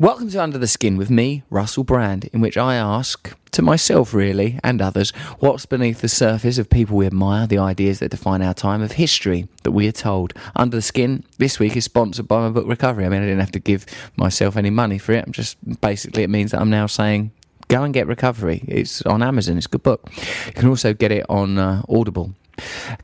Welcome to Under the Skin with me, Russell Brand, in which I ask, to myself really, and others, what's beneath the surface of people we admire, the ideas that define our time of history that we are told. Under the Skin this week is sponsored by my book Recovery. I mean, I didn't have to give myself any money for it. I'm just basically, it means that I'm now saying, go and get Recovery. It's on Amazon, it's a good book. You can also get it on uh, Audible.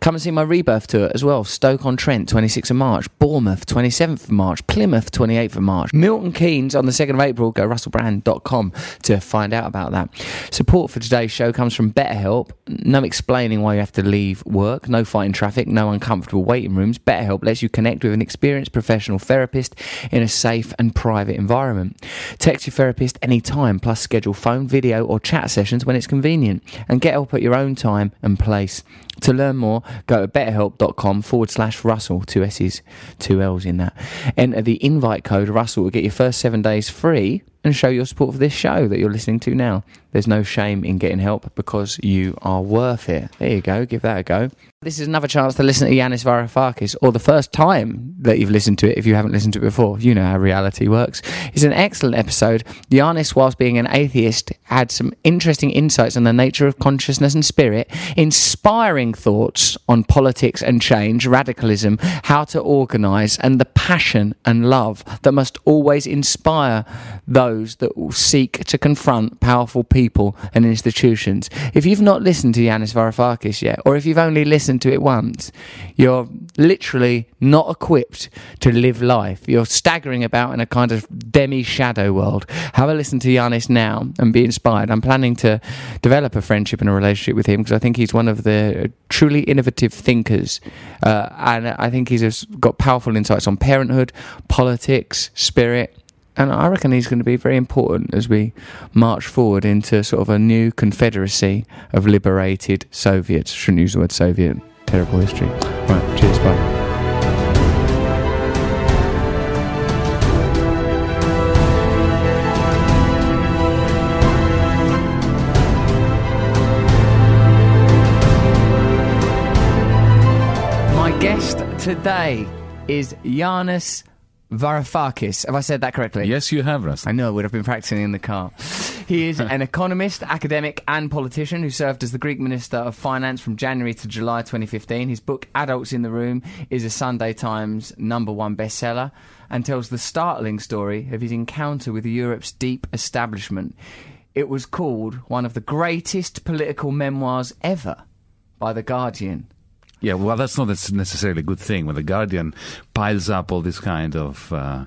Come and see my rebirth tour as well. Stoke on Trent, 26th of March. Bournemouth, 27th of March. Plymouth, 28th of March. Milton Keynes on the 2nd of April. Go russellbrand.com to find out about that. Support for today's show comes from BetterHelp. No explaining why you have to leave work. No fighting traffic. No uncomfortable waiting rooms. BetterHelp lets you connect with an experienced professional therapist in a safe and private environment. Text your therapist anytime, plus schedule phone, video, or chat sessions when it's convenient. And get help at your own time and place. To learn more, go to betterhelp.com forward slash Russell, two S's, two L's in that. Enter the invite code Russell to get your first seven days free and show your support for this show that you're listening to now. There's no shame in getting help because you are worth it. There you go, give that a go. This is another chance to listen to Yanis Varoufakis, or the first time that you've listened to it if you haven't listened to it before. You know how reality works. It's an excellent episode. Yanis, whilst being an atheist, had some interesting insights on the nature of consciousness and spirit, inspiring thoughts on politics and change, radicalism, how to organise, and the passion and love that must always inspire those that will seek to confront powerful people and institutions. If you've not listened to Yanis Varoufakis yet, or if you've only listened to it once, you're literally not equipped to live life. You're staggering about in a kind of demi shadow world. Have a listen to Yanis now and be inspired. I'm planning to develop a friendship and a relationship with him because I think he's one of the truly innovative thinkers. Uh, and I think he's got powerful insights on parenthood, politics, spirit, and I reckon he's going to be very important as we march forward into sort of a new confederacy of liberated Soviets. Shouldn't use the word Soviet. Terrible history. Right, cheers, bye. My guest today is Yanis Varoufakis. Have I said that correctly? Yes, you have, Russ. I know, I would have been practicing in the car. He is an economist, academic, and politician who served as the Greek Minister of Finance from January to July 2015. His book, Adults in the Room, is a Sunday Times number one bestseller and tells the startling story of his encounter with Europe's deep establishment. It was called one of the greatest political memoirs ever by The Guardian. Yeah, well, that's not necessarily a good thing when the Guardian piles up all this kind of, uh,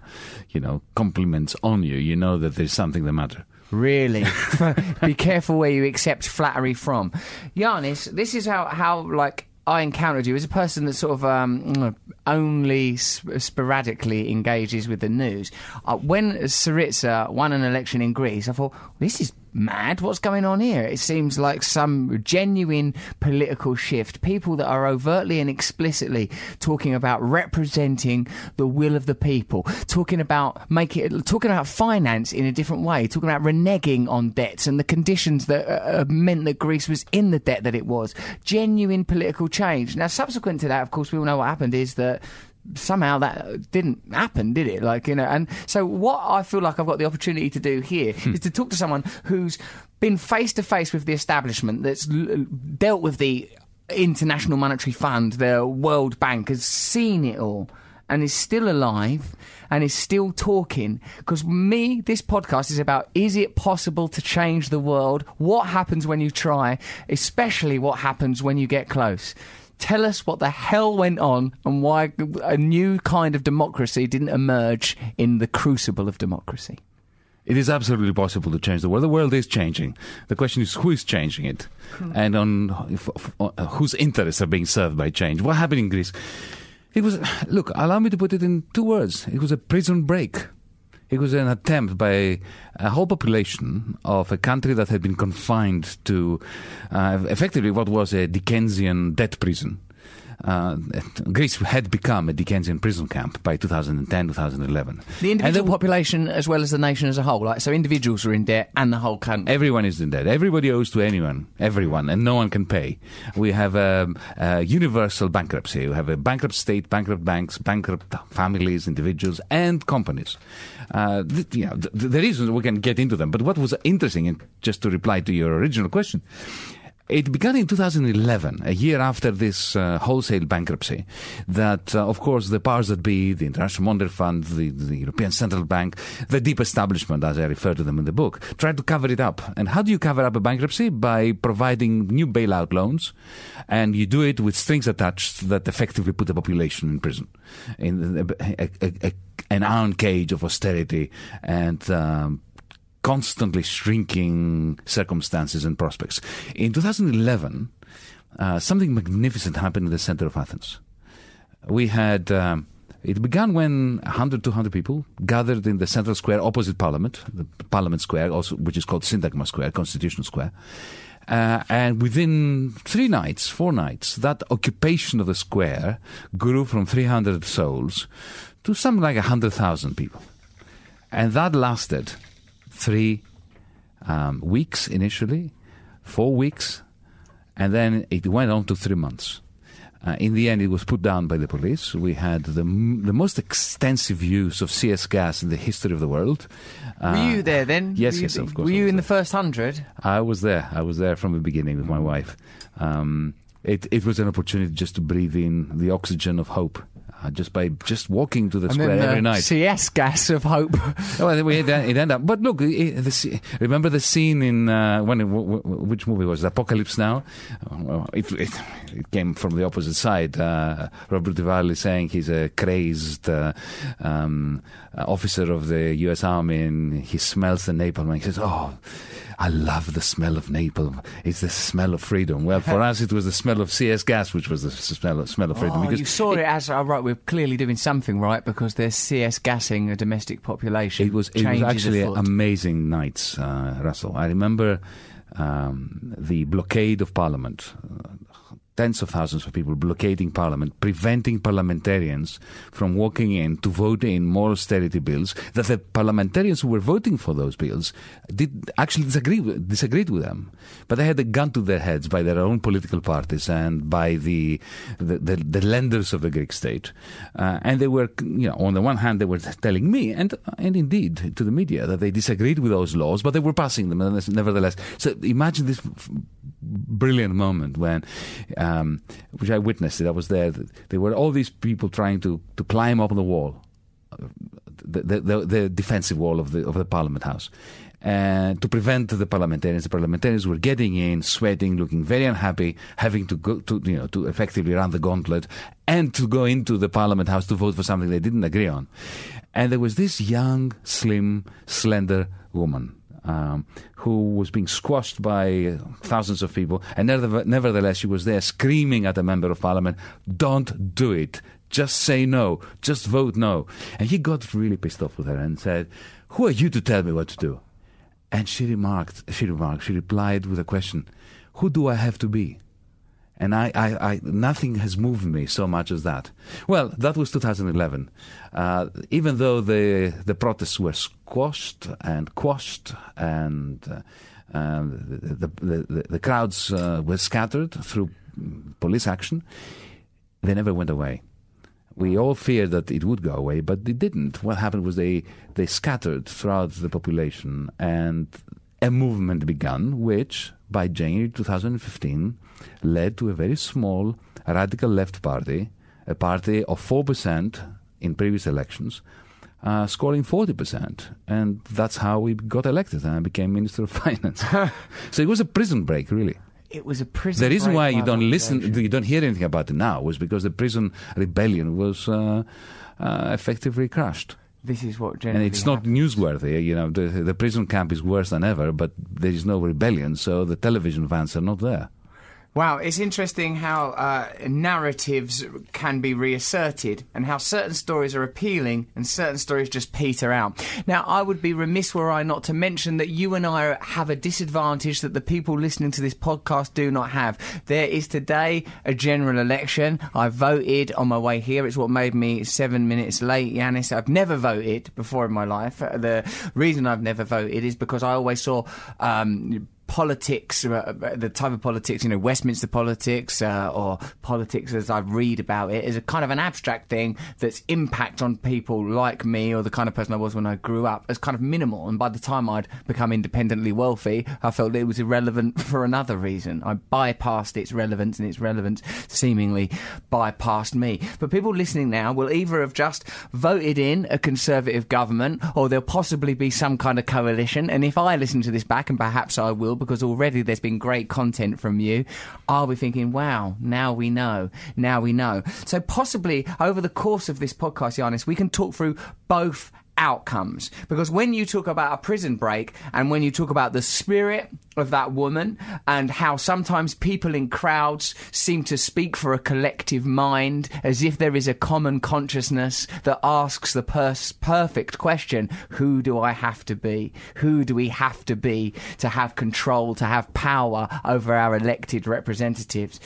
you know, compliments on you. You know that there's something the matter. Really, be careful where you accept flattery from. Yanis, this is how how like I encountered you as a person that sort of um, only sp- sporadically engages with the news. Uh, when Syriza won an election in Greece, I thought this is mad. What's going on here? It seems like some genuine political shift. People that are overtly and explicitly talking about representing the will of the people, talking about making talking about finance in a different way, talking about reneging on debts and the conditions that uh, uh, meant that Greece was in the debt that it was. Genuine political change. Now, subsequent to that, of course, we all know what happened is that somehow that didn't happen, did it? Like, you know, and so what I feel like I've got the opportunity to do here hmm. is to talk to someone who's been face to face with the establishment that's l- dealt with the International Monetary Fund, the World Bank, has seen it all and is still alive and is still talking. Because me, this podcast is about is it possible to change the world? What happens when you try? Especially what happens when you get close. Tell us what the hell went on and why a new kind of democracy didn't emerge in the crucible of democracy. It is absolutely possible to change the world. The world is changing. The question is who is changing it, and on if, uh, whose interests are being served by change. What happened in Greece? It was look. Allow me to put it in two words. It was a prison break. It was an attempt by a whole population of a country that had been confined to uh, effectively what was a Dickensian death prison. uh, Greece had become a Dickensian prison camp by 2010, 2011. The individual population as well as the nation as a whole, like so individuals are in debt and the whole country. Everyone is in debt. Everybody owes to anyone, everyone, and no one can pay. We have a, a universal bankruptcy. We have a bankrupt state, bankrupt banks, bankrupt families, individuals, and companies. Uh, th- you know, th- the reasons we can get into them. But what was interesting, and just to reply to your original question, it began in 2011, a year after this uh, wholesale bankruptcy, that, uh, of course, the powers that be, the International Monetary Fund, the, the, European Central Bank, the deep establishment, as I refer to them in the book, tried to cover it up. And how do you cover up a bankruptcy? By providing new bailout loans, and you do it with strings attached that effectively put the population in prison, in a, a, a, an iron cage of austerity and um, constantly shrinking circumstances and prospects. In 2011, uh, something magnificent happened in the center of Athens. We had. Um, it began when 100, 200 people gathered in the central square opposite Parliament, the Parliament Square, also which is called Syntagma Square, Constitutional Square. Uh, and within three nights, four nights, that occupation of the square grew from 300 souls to something like 100,000 people. And that lasted three um, weeks initially, four weeks, and then it went on to three months. Uh, in the end, it was put down by the police. We had the, m- the most extensive use of CS gas in the history of the world. Uh, were you there then? Yes, yes, of course. Were you in the first hundred? I was there. I was there from the beginning with my wife. Um, it, it was an opportunity just to breathe in the oxygen of hope uh, just by just walking to the and square every the night. CS gas of hope. well, it, it ended up. But look, it, the, remember the scene in uh, when it, w- w- which movie was it? Apocalypse Now? Uh, it, it, came from the opposite side. Uh, Robert Duvall is saying he's a crazed uh, um, officer of the U.S. Army, and he smells the napalm, and he says, "Oh." I love the smell of napalm. It's the smell of freedom. Well, for us, it was the smell of CS gas, which was the smell of, smell of freedom. Oh, because you saw it, it as, oh, right, we're clearly doing something right because they're CS gassing a domestic population. It was, it was actually amazing nights, uh, Russell. I remember um, the blockade of Parliament. Uh, tens of thousands of people blockading Parliament, preventing parliamentarians from walking in to vote in more austerity bills. That the parliamentarians who were voting for those bills did actually disagree with, disagreed with them, but they had a gun to their heads by their own political parties and by the the, the, the lenders of the Greek state, uh, and they were, you know, on the one hand they were telling me and and indeed to the media that they disagreed with those laws, but they were passing them nevertheless. So imagine this brilliant moment when, um, which I witnessed it. I was there. There were all these people trying to, to climb up on the wall, the, the, the defensive wall of the of the Parliament House, and to prevent the parliamentarians. The parliamentarians were getting in, sweating, looking very unhappy, having to go to you know to effectively run the gauntlet and to go into the Parliament House to vote for something they didn't agree on. And there was this young, slim, slender woman um, who was being squashed by thousands of people, and nevertheless, she was there screaming at a member of parliament, "Don't do it! Just say no! Just vote no!" And he got really pissed off with her and said, "Who are you to tell me what to do?" And she remarked, she remarked, she replied with a question, "Who do I have to be?" And I, I, I, nothing has moved me so much as that. Well, that was 2011. Uh, even though the the protests were squashed and quashed, and uh, the, the, the, the, crowds uh, were scattered through police action, they never went away. We all feared that it would go away, but it didn't. What happened was they, they scattered throughout the population, and a movement began, which by January 2015 led to a very small radical left party, a party of 4% in previous elections, uh, scoring 40%. And that's how we got elected and I became Minister of Finance. so it was a prison break, really. It was a prison. The reason why you don't listen, you don't hear anything about it now, was because the prison rebellion was uh, uh, effectively crushed. This is what and it's not happens. newsworthy. You know, the, the prison camp is worse than ever, but there is no rebellion, so the television vans are not there. Wow, it's interesting how uh, narratives can be reasserted and how certain stories are appealing and certain stories just peter out. Now, I would be remiss were I not to mention that you and I have a disadvantage that the people listening to this podcast do not have. There is today a general election. I voted on my way here. It's what made me seven minutes late, Yanis. I've never voted before in my life. The reason I've never voted is because I always saw um, politics, uh, the type of politics, you know, Westminster politics uh, or politics as I read about it, is a kind of an abstract thing that's impact on people like me or the kind of person I was when I grew up as kind of minimal. And by the time I'd become independently wealthy, I felt it was irrelevant for another reason. I bypassed its relevance and its relevance seemingly bypassed me. But people listening now will either have just voted in a conservative government or there'll possibly be some kind of coalition. And if I listen to this back, and perhaps I will, because already there's been great content from you, I'll be thinking, wow, now we know. Now we know. So possibly over the course of this podcast, Yanis, we can talk through both outcomes. Because when you talk about a prison break and when you talk about the spirit of that woman and how sometimes people in crowds seem to speak for a collective mind as if there is a common consciousness that asks the perfect question who do I have to be? Who do we have to be to have control, to have power over our elected representatives?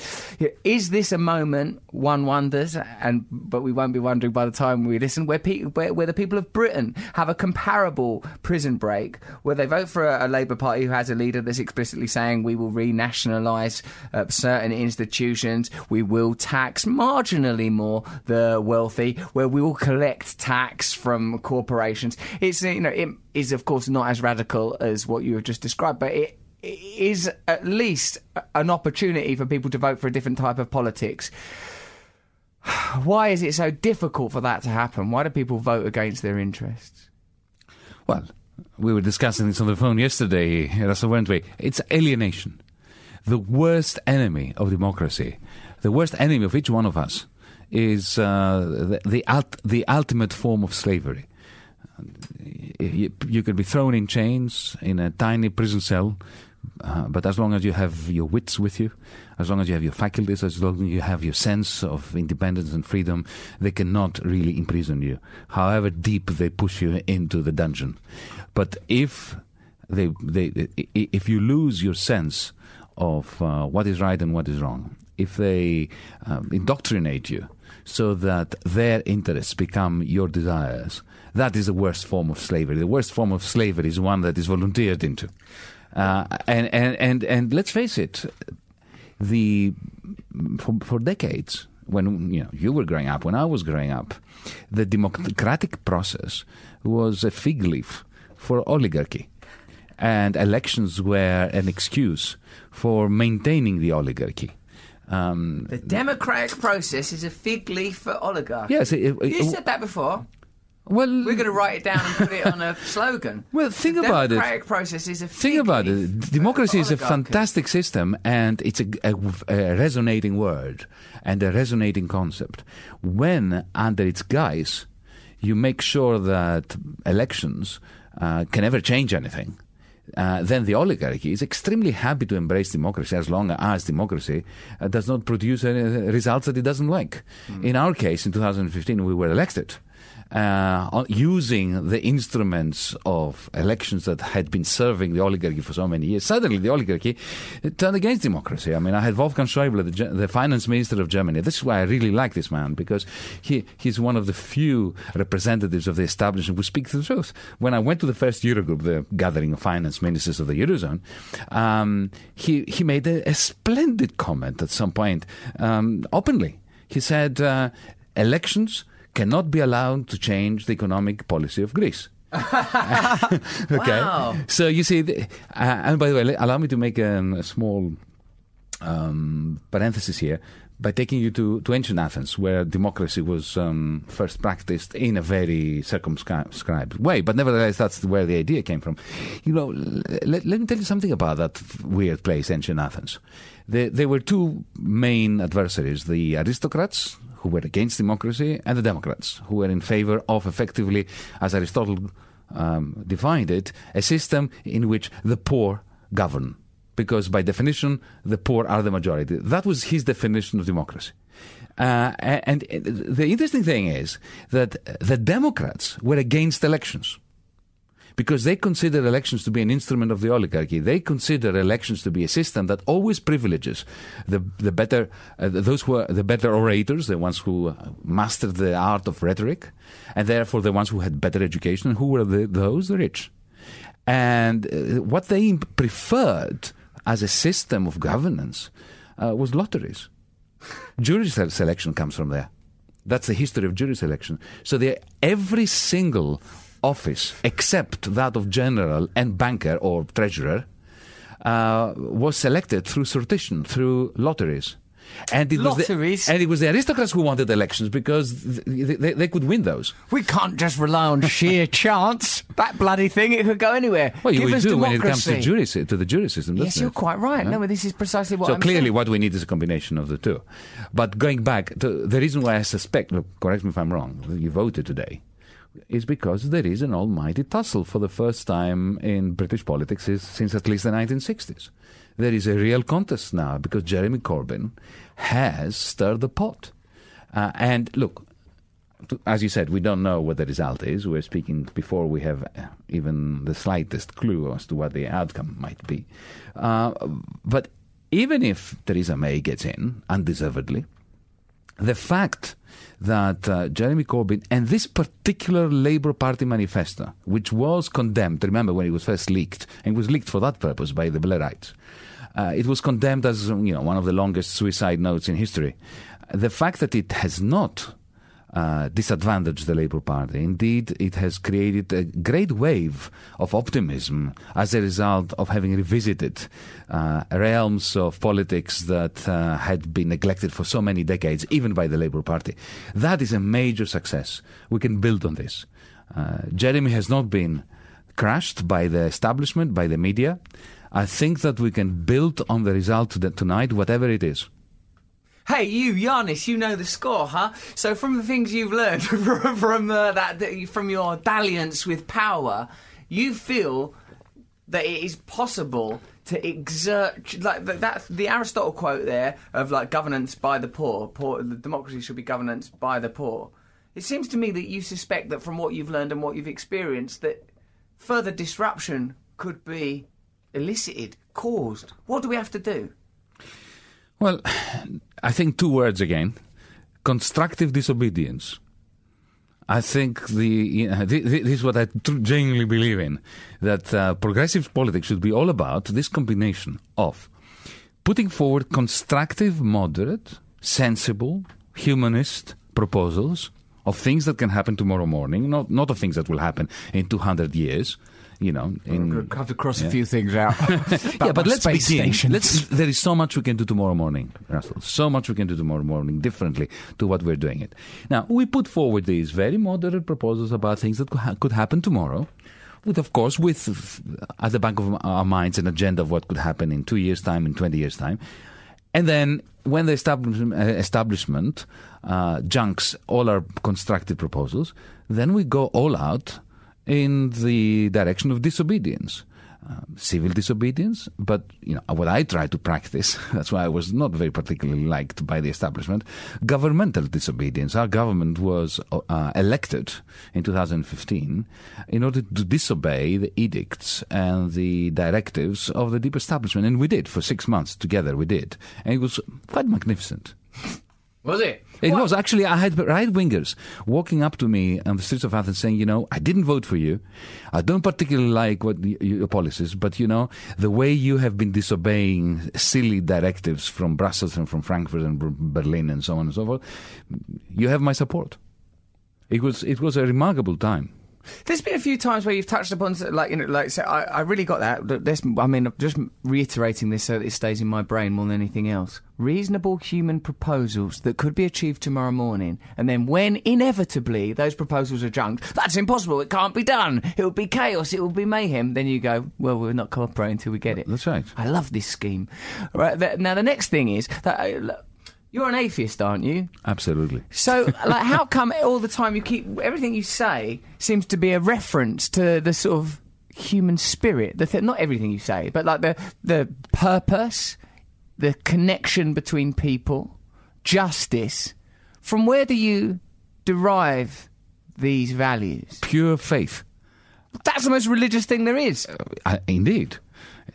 Is this a moment, one wonders, and but we won't be wondering by the time we listen, where, pe- where, where the people of Britain have a comparable prison break where they vote for a, a Labour Party who has a leader that's explicitly saying we will renationalise uh, certain institutions, we will tax marginally more the wealthy, where we will collect tax from corporations. It's you know it is of course not as radical as what you have just described, but it is at least an opportunity for people to vote for a different type of politics. Why is it so difficult for that to happen? Why do people vote against their interests? Well, we were discussing this on the phone yesterday, Russell, weren't we? It's alienation. The worst enemy of democracy, the worst enemy of each one of us, is uh, the the, ult- the, ultimate form of slavery. You, you, could be thrown in chains in a tiny prison cell, uh, but as long as you have your wits with you, as long as you have your faculties, as long as you have your sense of independence and freedom, they cannot really imprison you, however deep they push you into the dungeon. But if they, they, if you lose your sense of uh, what is right and what is wrong, if they um, indoctrinate you so that their interests become your desires, that is the worst form of slavery. The worst form of slavery is one that is volunteered into. Uh, and, and, and, and let's face it, the for, for decades when you know you were growing up, when I was growing up, the democratic process was a fig leaf for oligarchy, and elections were an excuse for maintaining the oligarchy. Um, the democratic process is a fig leaf for oligarchy. Yes, it, it, you said that before. Well, we're going to write it down and put it on a slogan. Well, think the about democratic it. process is a think about it. Democracy is a fantastic system, and it's a, a, a, resonating word and a resonating concept. When under its guise, you make sure that elections uh, can never change anything. Uh, then the oligarchy is extremely happy to embrace democracy as long as democracy uh, does not produce any results that it doesn't like. Mm. In our case, in 2015, we were elected uh, using the instruments of elections that had been serving the oligarchy for so many years. Suddenly, the oligarchy turned against democracy. I mean, I had Wolfgang Schäuble, the, the finance minister of Germany. This is why I really like this man because he, he's one of the few representatives of the establishment who speak the truth. When I went to the first Eurogroup, the gathering of finance ministers of the Eurozone, um, he, he made a, a, splendid comment at some point um, openly. He said, uh, elections cannot be allowed to change the economic policy of Greece. okay. Wow. So you see, the, uh, and by the way, allow me to make um, a small um, parenthesis here by taking you to, to ancient Athens, where democracy was um, first practiced in a very circumscribed way. But nevertheless, that's where the idea came from. You know, let, let me tell you something about that weird place, ancient Athens. There, there were two main adversaries the aristocrats, who were against democracy, and the Democrats, who were in favor of effectively, as Aristotle um, defined it, a system in which the poor govern because by definition, the poor are the majority. That was his definition of democracy. Uh, and the interesting thing is that the Democrats were against elections because they consider elections to be an instrument of the oligarchy. They consider elections to be a system that always privileges the the better uh, those who are the better orators, the ones who mastered the art of rhetoric, and therefore the ones who had better education. Who were the, those? The rich. And uh, what they preferred as a system of governance uh, was lotteries. Jury selection comes from there. That's the history of jury selection. So every single office, except that of general and banker or treasurer, uh, was selected through sortition, through lotteries. And it, was the, and it was the aristocrats who wanted elections because they, they, they, could win those. We can't just rely on sheer chance. That bloody thing, it could go anywhere. Well, you do democracy. when it comes to, jury, to the jury system. Yes, you're it? quite right. Yeah? No, but this is precisely what so I'm clearly saying. what we need is a combination of the two. But going back, to the reason why I suspect, look, correct me if I'm wrong, you voted today is because there is an almighty tussle for the first time in British politics since at least the 1960s. There is a real contest now because Jeremy Corbyn has stirred the pot. Uh, and look, as you said, we don't know what the result is. We're speaking before we have uh, even the slightest clue as to what the outcome might be. Uh, but even if Theresa May gets in, undeservedly, the fact that uh, Jeremy Corbyn and this particular Labour Party manifesto, which was condemned, remember when it was first leaked, and it was leaked for that purpose by the Blairites, uh, it was condemned as you know one of the longest suicide notes in history. The fact that it has not uh, disadvantaged the Labour Party. Indeed, it has created a great wave of optimism as a result of having revisited uh, realms of politics that uh, had been neglected for so many decades, even by the Labour Party. That is a major success. We can build on this. Uh, Jeremy has not been crushed by the establishment, by the media. I think that we can build on the result tonight, whatever it is. Hey, you, Yanis, you know the score, huh? So, from the things you've learned from, uh, that, from your dalliance with power, you feel that it is possible to exert like that the Aristotle quote there of like governance by the poor, poor the democracy should be governance by the poor. It seems to me that you suspect that from what you've learned and what you've experienced that further disruption could be elicited, caused. What do we have to do? Well, I think two words again constructive disobedience. I think the know, this is what I genuinely believe in that uh, progressive politics should be all about this combination of putting forward constructive, moderate, sensible, humanist proposals of things that can happen tomorrow morning, not not of things that will happen in 200 years, you know, in, have to cross yeah. a few things out. yeah, but let's begin. Let's, there is so much we can do tomorrow morning, Russell. So much we can do tomorrow morning differently to what we're doing it. Now, we put forward these very moderate proposals about things that could, happen tomorrow. With, of course, with at the back of our minds an agenda of what could happen in two years' time, in 20 years' time. And then when the establishment, uh, establishment uh, junks all our constructive proposals, then we go all out in the direction of disobedience. Um, civil disobedience, but you know what I try to practice. That's why I was not very particularly liked by the establishment. Governmental disobedience. Our government was uh, elected in 2015 in order to disobey the edicts and the directives of the deep establishment, and we did for six months together. We did, and it was quite magnificent. Was it? It was actually. I had right wingers walking up to me on the streets of Athens saying, "You know, I didn't vote for you. I don't particularly like what your policies, but you know, the way you have been disobeying silly directives from Brussels and from Frankfurt and Berlin and so on and so forth, you have my support." It was it was a remarkable time. There's been a few times where you've touched upon, like, you know, like, so I, I really got that. This, I mean, just reiterating this so that it stays in my brain more than anything else. Reasonable human proposals that could be achieved tomorrow morning, and then when inevitably those proposals are junked, that's impossible. It can't be done. It will be chaos. It will be mayhem. Then you go, well, we're not cooperating until we get it. That's right. I love this scheme. Right now, the next thing is that. Uh, you're an atheist, aren't you? Absolutely. So, like, how come all the time you keep everything you say seems to be a reference to the sort of human spirit? The th- not everything you say, but like the the purpose, the connection between people, justice. From where do you derive these values? Pure faith. That's the most religious thing there is. Uh, indeed.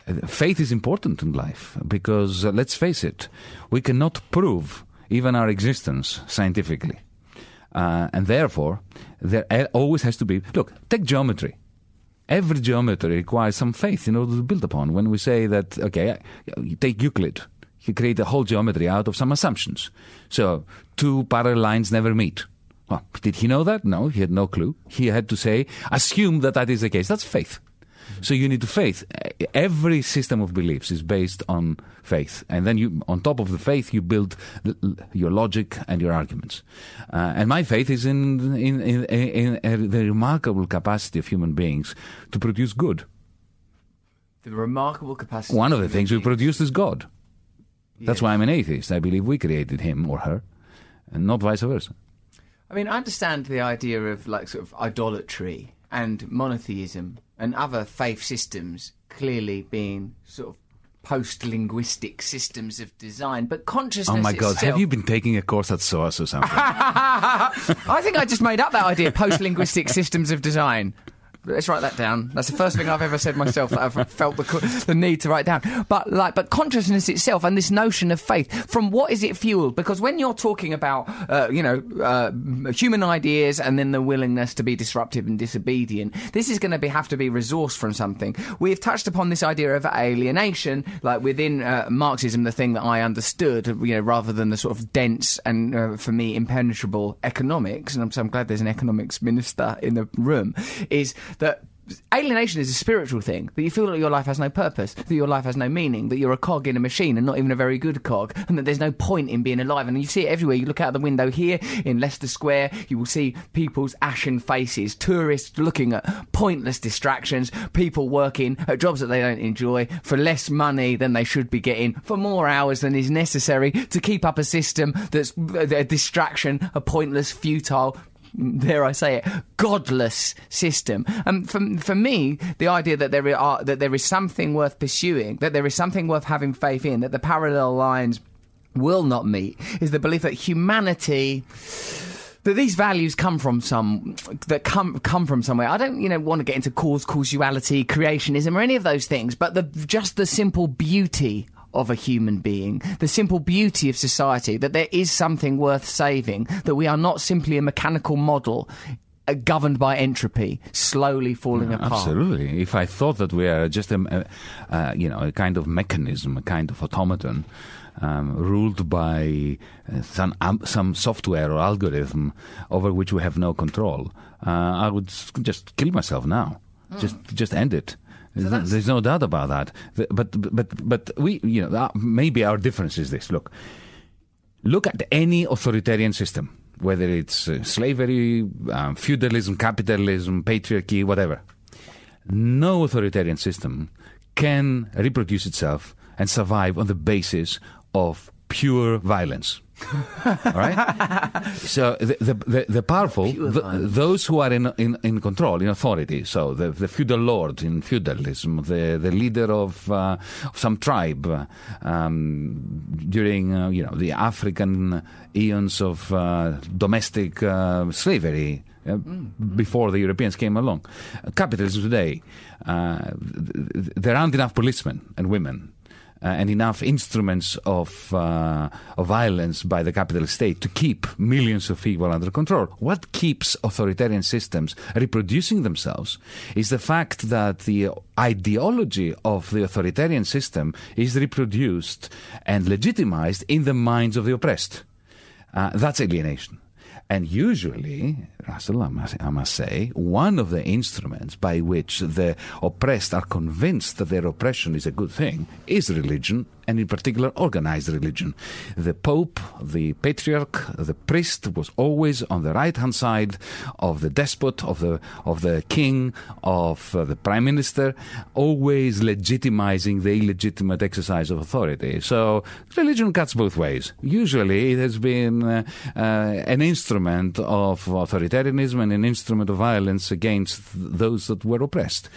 Uh, Faith is important in life because, uh, let's face it, we cannot prove even our existence scientifically. Uh, and therefore, there always has to be. Look, take geometry. Every geometry requires some faith in order to build upon. When we say that, okay, you take Euclid, he created a whole geometry out of some assumptions. So, two parallel lines never meet. Well, did he know that? No, he had no clue. He had to say, assume that that is the case. That's faith. So you need to faith. Every system of beliefs is based on faith, and then you, on top of the faith, you build your logic and your arguments. Uh, and my faith is in in, in, in, in the remarkable capacity of human beings to produce good. The remarkable capacity. One of the things we produce is God. That's why I'm an atheist. I believe we created him or her, and not vice versa. I mean, I understand the idea of like sort of idolatry and monotheism and other faith systems clearly being sort of post-linguistic systems of design, but consciousness. Oh my God! itself- Have you been taking a course at SOAS or something? I think I just made up that idea: post-linguistic systems of design. Let's write that down. That's the first thing I've ever said myself that I've felt the, the need to write down. But like, but consciousness itself and this notion of faith, from what is it fueled? Because when you're talking about, uh, you know, uh, human ideas and then the willingness to be disruptive and disobedient, this is going to have to be resourced from something. We've touched upon this idea of alienation, like within uh, Marxism, the thing that I understood, you know, rather than the sort of dense and uh, for me impenetrable economics. And I'm, so I'm glad there's an economics minister in the room. Is that alienation is a spiritual thing that you feel that your life has no purpose that your life has no meaning that you're a cog in a machine and not even a very good cog and that there's no point in being alive. And you see it everywhere. You look out the window here in Leicester Square you will see people's ashen faces tourists looking at pointless distractions people working at jobs that they don't enjoy for less money than they should be getting for more hours than is necessary to keep up a system that's uh, a distraction a pointless futile dare I say it, godless system. And for, for me, the idea that there are that there is something worth pursuing, that there is something worth having faith in, that the parallel lines will not meet, is the belief that humanity that these values come from some that come come from somewhere. I don't, you know, want to get into cause, causality, creationism, or any of those things, but the just the simple beauty of a human being, the simple beauty of society, that there is something worth saving, that we are not simply a mechanical model uh, governed by entropy, slowly falling apart. Absolutely. If I thought that we are just a, a uh, you know, a kind of mechanism, a kind of automaton, um, ruled by uh, some um, some software or algorithm over which we have no control, uh, I would just kill myself now. Just just end it. There's, no, there's no doubt about that. But but but we you know uh, maybe our difference is this. Look, look at any authoritarian system, whether it's uh, slavery, um, feudalism, capitalism, patriarchy, whatever. No authoritarian system can reproduce itself and survive on the basis of pure violence. All right. So the the, the, the powerful, Pure th violence. those who are in, in, in control, in authority. So the, the feudal lord in feudalism, the the leader of, uh, some tribe um, during uh, you know the African eons of uh, domestic uh, slavery. uh, Before the Europeans came along, Uh, capitalism today, uh, th- th- there aren't enough policemen and women uh, and enough instruments of, uh, of violence by the capitalist state to keep millions of people under control. What keeps authoritarian systems reproducing themselves is the fact that the ideology of the authoritarian system is reproduced and legitimized in the minds of the oppressed. Uh, that's alienation. And usually, Russell, I must, I must say, one of the instruments by which the oppressed are convinced that their oppression is a good thing is religion, and in particular, organized religion. The Pope, the Patriarch, the priest was always on the right hand side of the despot, of the, of the king, of uh, the prime minister, always legitimizing the illegitimate exercise of authority. So religion cuts both ways. Usually it has been uh, uh, an instrument of authoritarianism and an instrument of violence against th- those that were oppressed.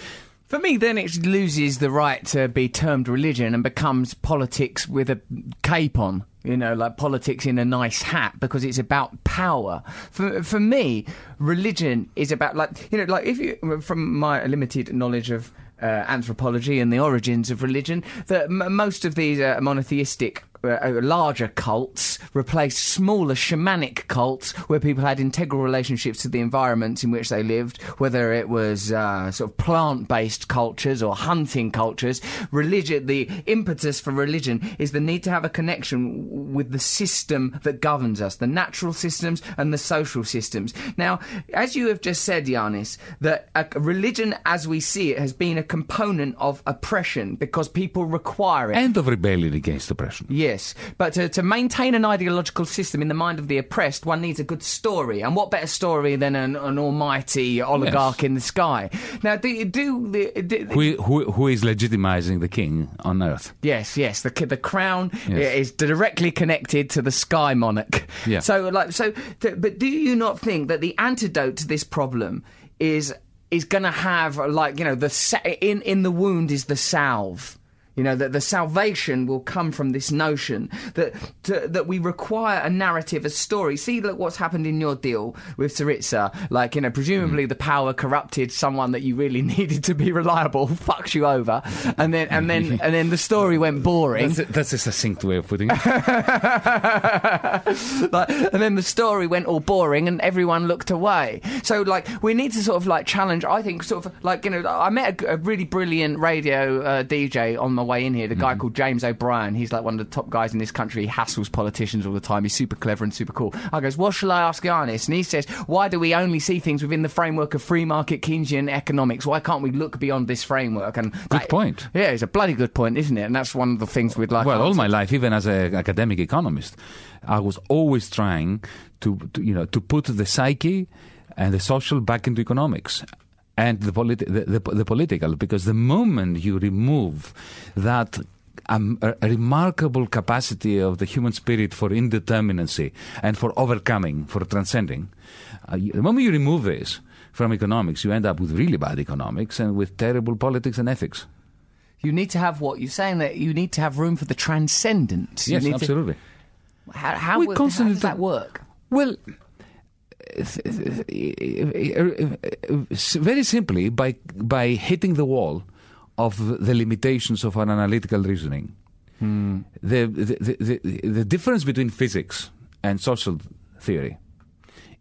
For me, then it loses the right to be termed religion and becomes politics with a cape on. You know, like politics in a nice hat because it's about power. For for me, religion is about like you know, like if you from my limited knowledge of uh, anthropology and the origins of religion, that m- most of these uh, monotheistic uh, larger cults replaced smaller shamanic cults where people had integral relationships to the environments in which they lived, whether it was uh, sort of plant-based cultures or hunting cultures. Religion, the impetus for religion is the need to have a connection with the system that governs us, the natural systems and the social systems. Now, as you have just said, Yanis, that a religion as we see it has been a component of oppression because people require it. And of rebellion against oppression. Yes. Yes, but to, to maintain an ideological system in the mind of the oppressed, one needs a good story. And what better story than an, an almighty oligarch yes. in the sky? Now, do, do, do, do who, who, who is legitimizing the king on earth? Yes, yes. The, the crown yes. is directly connected to the sky monarch. Yeah. So, like, so, but do you not think that the antidote to this problem is is going to have like you know the in in the wound is the salve you know, that the salvation will come from this notion that to, that we require a narrative, a story. See, look what's happened in your deal with Syriza. Like, you know, presumably mm. the power corrupted someone that you really needed to be reliable, fucks you over, and then and then and then the story went boring. That's a, that's a succinct way of putting it. like, and then the story went all boring, and everyone looked away. So, like, we need to sort of like challenge. I think, sort of like you know, I met a, a really brilliant radio uh, DJ on my way in here, the guy mm called James O'Brien. He's like one of the top guys in this country. He hassles politicians all the time. He's super clever and super cool. I goes, what shall I ask Yanis? And he says, why do we only see things within the framework of free market Keynesian economics? Why can't we look beyond this framework? And good that, point. Yeah, it's a bloody good point, isn't it? And that's one of the things we'd like. Well, all my life, even as an academic economist, I was always trying to, to you know to put the psyche and the social back into economics and the, politi- the, the, the, political, because the moment you remove that um, a, a, remarkable capacity of the human spirit for indeterminacy and for overcoming, for transcending, uh, the moment you remove this from economics, you end up with really bad economics and with terrible politics and ethics. You need to have what you're saying that you need to have room for the transcendent. yes, absolutely. To, how, how, how does that work? Well, very simply by by hitting the wall of the limitations of an analytical reasoning. Hmm. The, the, the, the difference between physics and social theory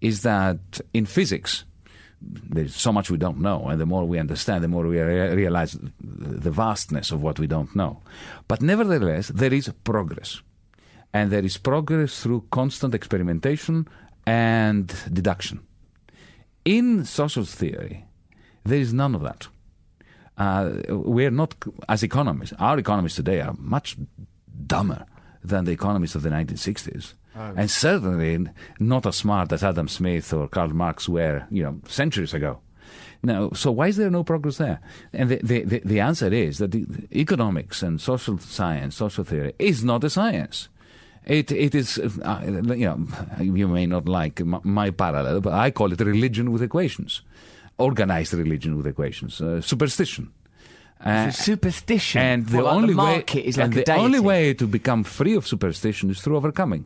is that in physics, there's so much we don't know, and the more we understand, the more we re- realize the vastness of what we don't know. But nevertheless, there is progress. And there is progress through constant experimentation and deduction. In social theory, there is none of that. Uh, we're not, as economists, our economists today are much dumber than the economists of the 1960s. Oh. And certainly not as smart as Adam Smith or Karl Marx were, you know, centuries ago. Now, so why is there no progress there? And the, the, the answer is that economics and social science, social theory, is not a science. It it is uh, you know you may not like my, my, parallel, but I call it religion with equations, organized religion with equations, uh, superstition. Uh, superstition, and the only the way is like the only way to become free of superstition is through overcoming.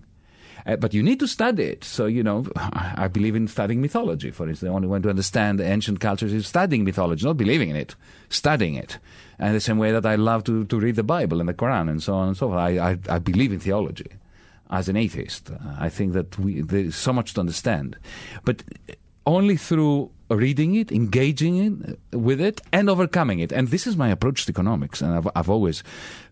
Uh, but you need to study it. So, you know, I believe in studying mythology, for instance. The only way to understand ancient cultures is studying mythology, not believing in it, studying it. And the same way that I love to, to read the Bible and the Quran and so on and so forth. I, I, I believe in theology as an atheist. I think that we, there's so much to understand. But only through reading it, engaging in, with it, and overcoming it. And this is my approach to economics. And I've, I've always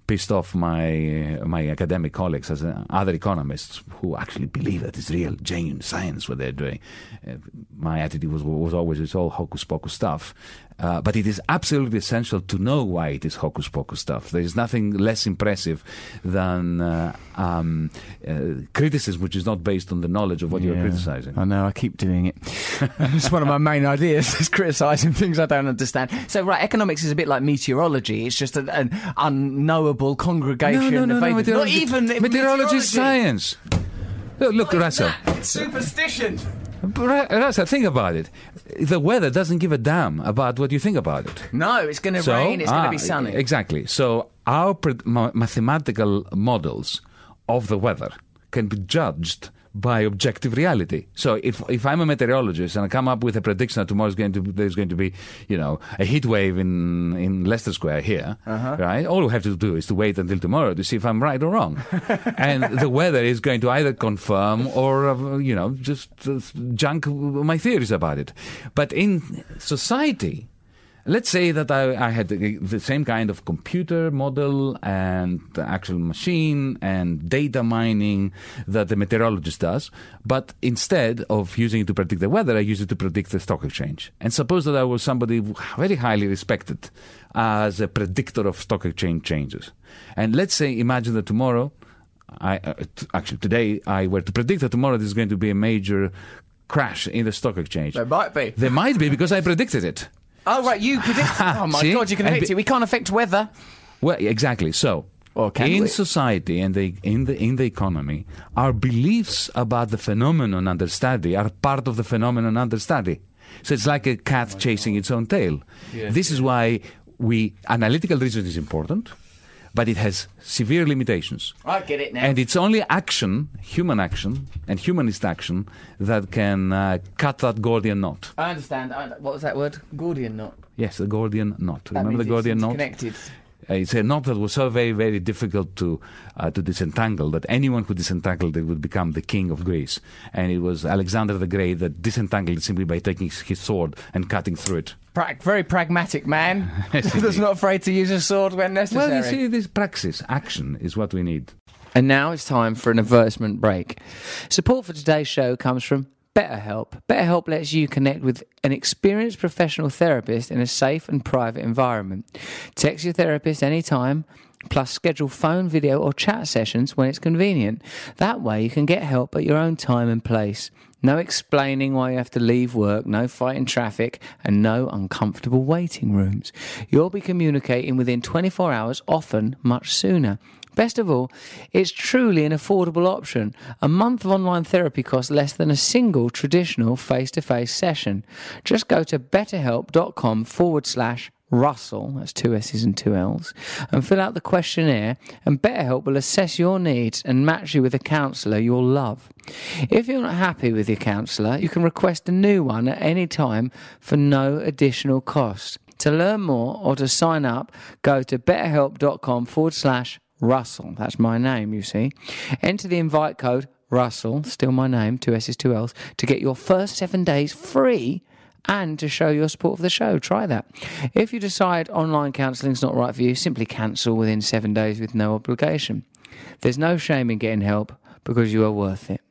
pissed off my my academic colleagues as uh, other economists who actually believe that it's real, genuine science what they're doing. Uh, my attitude was was always it's all hocus pocus stuff, uh, but it is absolutely essential to know why it is hocus pocus stuff. There is nothing less impressive than uh, um, uh, criticism which is not based on the knowledge of what yeah, you're criticizing. I know, I keep doing it. it's one of my main ideas is criticizing things I don't understand. So, right, economics is a bit like meteorology. It's just an, an unknowable congregation. No, no, no, not even meteorology, science. Look, look Russell. Superstition. Rasa, think about it. The weather doesn't give a damn about what you think about it. No, it's going to So- rain. It's going to ah, be sunny. Exactly. So our mathematical models of the weather can be judged by objective reality. So if if I'm a meteorologist and I come up with a prediction that tomorrow is going to be, there's going to be you know a heat wave in in Leicester Square here, Uh-huh. right? All we have to do is to wait until tomorrow to see if I'm right or wrong, and the weather is going to either confirm or uh, you know just uh, junk my theories about it. But in society. Let's say that I, I had the, the same kind of computer model and the actual machine and data mining that the meteorologist does, but instead of using it to predict the weather, I use it to predict the stock exchange. And suppose that I was somebody very highly respected as a predictor of stock exchange changes. And let's say, imagine that tomorrow, I, uh, t- actually today, I were to predict that tomorrow there's going to be a major crash in the stock exchange. There might be. There might be because I predicted it. Oh, right, you predict. oh, my See? God, you can predict it. We can't affect weather. Well, exactly. So, in we? society and the, in the in the economy, our beliefs about the phenomenon under study are part of the phenomenon under study. So it's like a cat oh chasing its own tail. this is why we analytical reasoning is important, but it has severe limitations. I get it now. And it's only action, human action, and humanist action that can uh, cut that Gordian knot. I understand. I, what was that word? Gordian knot. Yes, the Gordian knot. That Remember the Gordian it's knot? Connected. Uh, It's a knot that was so very, very difficult to uh, to disentangle that anyone who disentangled it would become the king of Greece. And it was Alexander the Great that disentangled it simply by taking his, his sword and cutting through it. Pra- very pragmatic man. Yes, That's not afraid to use a sword when necessary. Well, you see, this praxis, action, is what we need. And now it's time for an advertisement break. Support for today's show comes from BetterHelp. BetterHelp lets you connect with an experienced professional therapist in a safe and private environment. Text your therapist anytime, plus schedule phone, video, or chat sessions when it's convenient. That way you can get help at your own time and place. No explaining why you have to leave work, no fighting traffic, and no uncomfortable waiting rooms. You'll be communicating within 24 hours, often much sooner. Best of all, it's truly an affordable option. A month of online therapy costs less than a single traditional face to face session. Just go to betterhelp.com forward slash Russell, that's two S's and two L's, and fill out the questionnaire, and BetterHelp will assess your needs and match you with a counsellor you'll love. If you're not happy with your counsellor, you can request a new one at any time for no additional cost. To learn more or to sign up, go to betterhelp.com forward slash Russell. That's my name, you see. Enter the invite code Russell, still my name, two S's, two L's, to get your first seven days free and to show your support for the show. Try that. If you decide online counselling is not right for you, simply cancel within seven days with no obligation. There's no shame in getting help because you are worth it.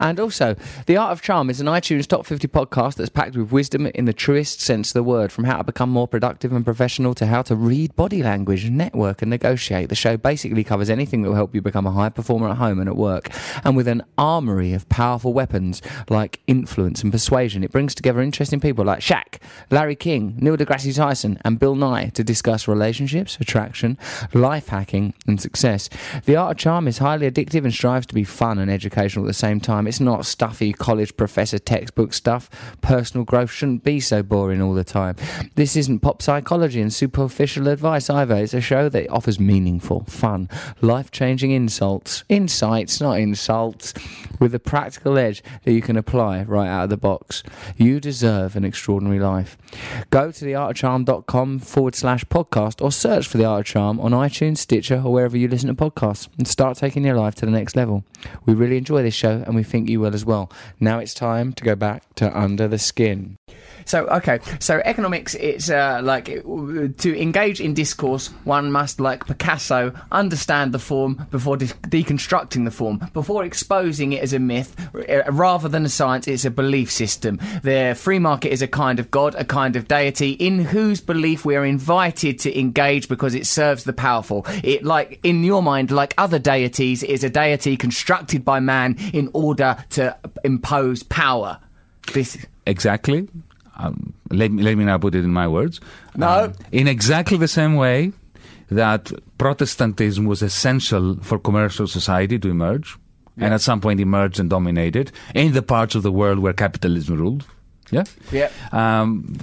And also, The Art of Charm is an iTunes Top 50 podcast that's packed with wisdom in the truest sense of the word, from how to become more productive and professional to how to read body language, network, and negotiate. The show basically covers anything that will help you become a high performer at home and at work. And with an armory of powerful weapons like influence and persuasion, it brings together interesting people like Shaq, Larry King, Neil deGrasse Tyson, and Bill Nye to discuss relationships, attraction, life hacking, and success. The Art of Charm is highly addictive and strives to be fun and educational at the same time. It's not stuffy college professor textbook stuff. Personal growth shouldn't be so boring all the time. This isn't pop psychology and superficial advice either. It's a show that offers meaningful, fun, life changing insults, insights, not insults, with a practical edge that you can apply right out of the box. You deserve an extraordinary life. Go to theartofcharm.com forward slash podcast or search for The Art of Charm on iTunes, Stitcher, or wherever you listen to podcasts and start taking your life to the next level. We really enjoy this show and we think you will as well. Now it's time to go back to Under the Skin. So okay, so economics, it's uh, like to engage in discourse, one must, like Picasso, understand the form before de- deconstructing the form, before exposing it as a myth, rather than a science. It's a belief system. The free market is a kind of god, a kind of deity, in whose belief we are invited to engage because it serves the powerful. It, like in your mind, like other deities, is a deity constructed by man in order to impose power. This. Exactly. Um, let, me, let me now put it in my words. No. Um, in exactly the same way that Protestantism was essential for commercial society to emerge, and at some point emerged and dominated in the parts of the world where capitalism ruled. Yeah. Yeah. Um,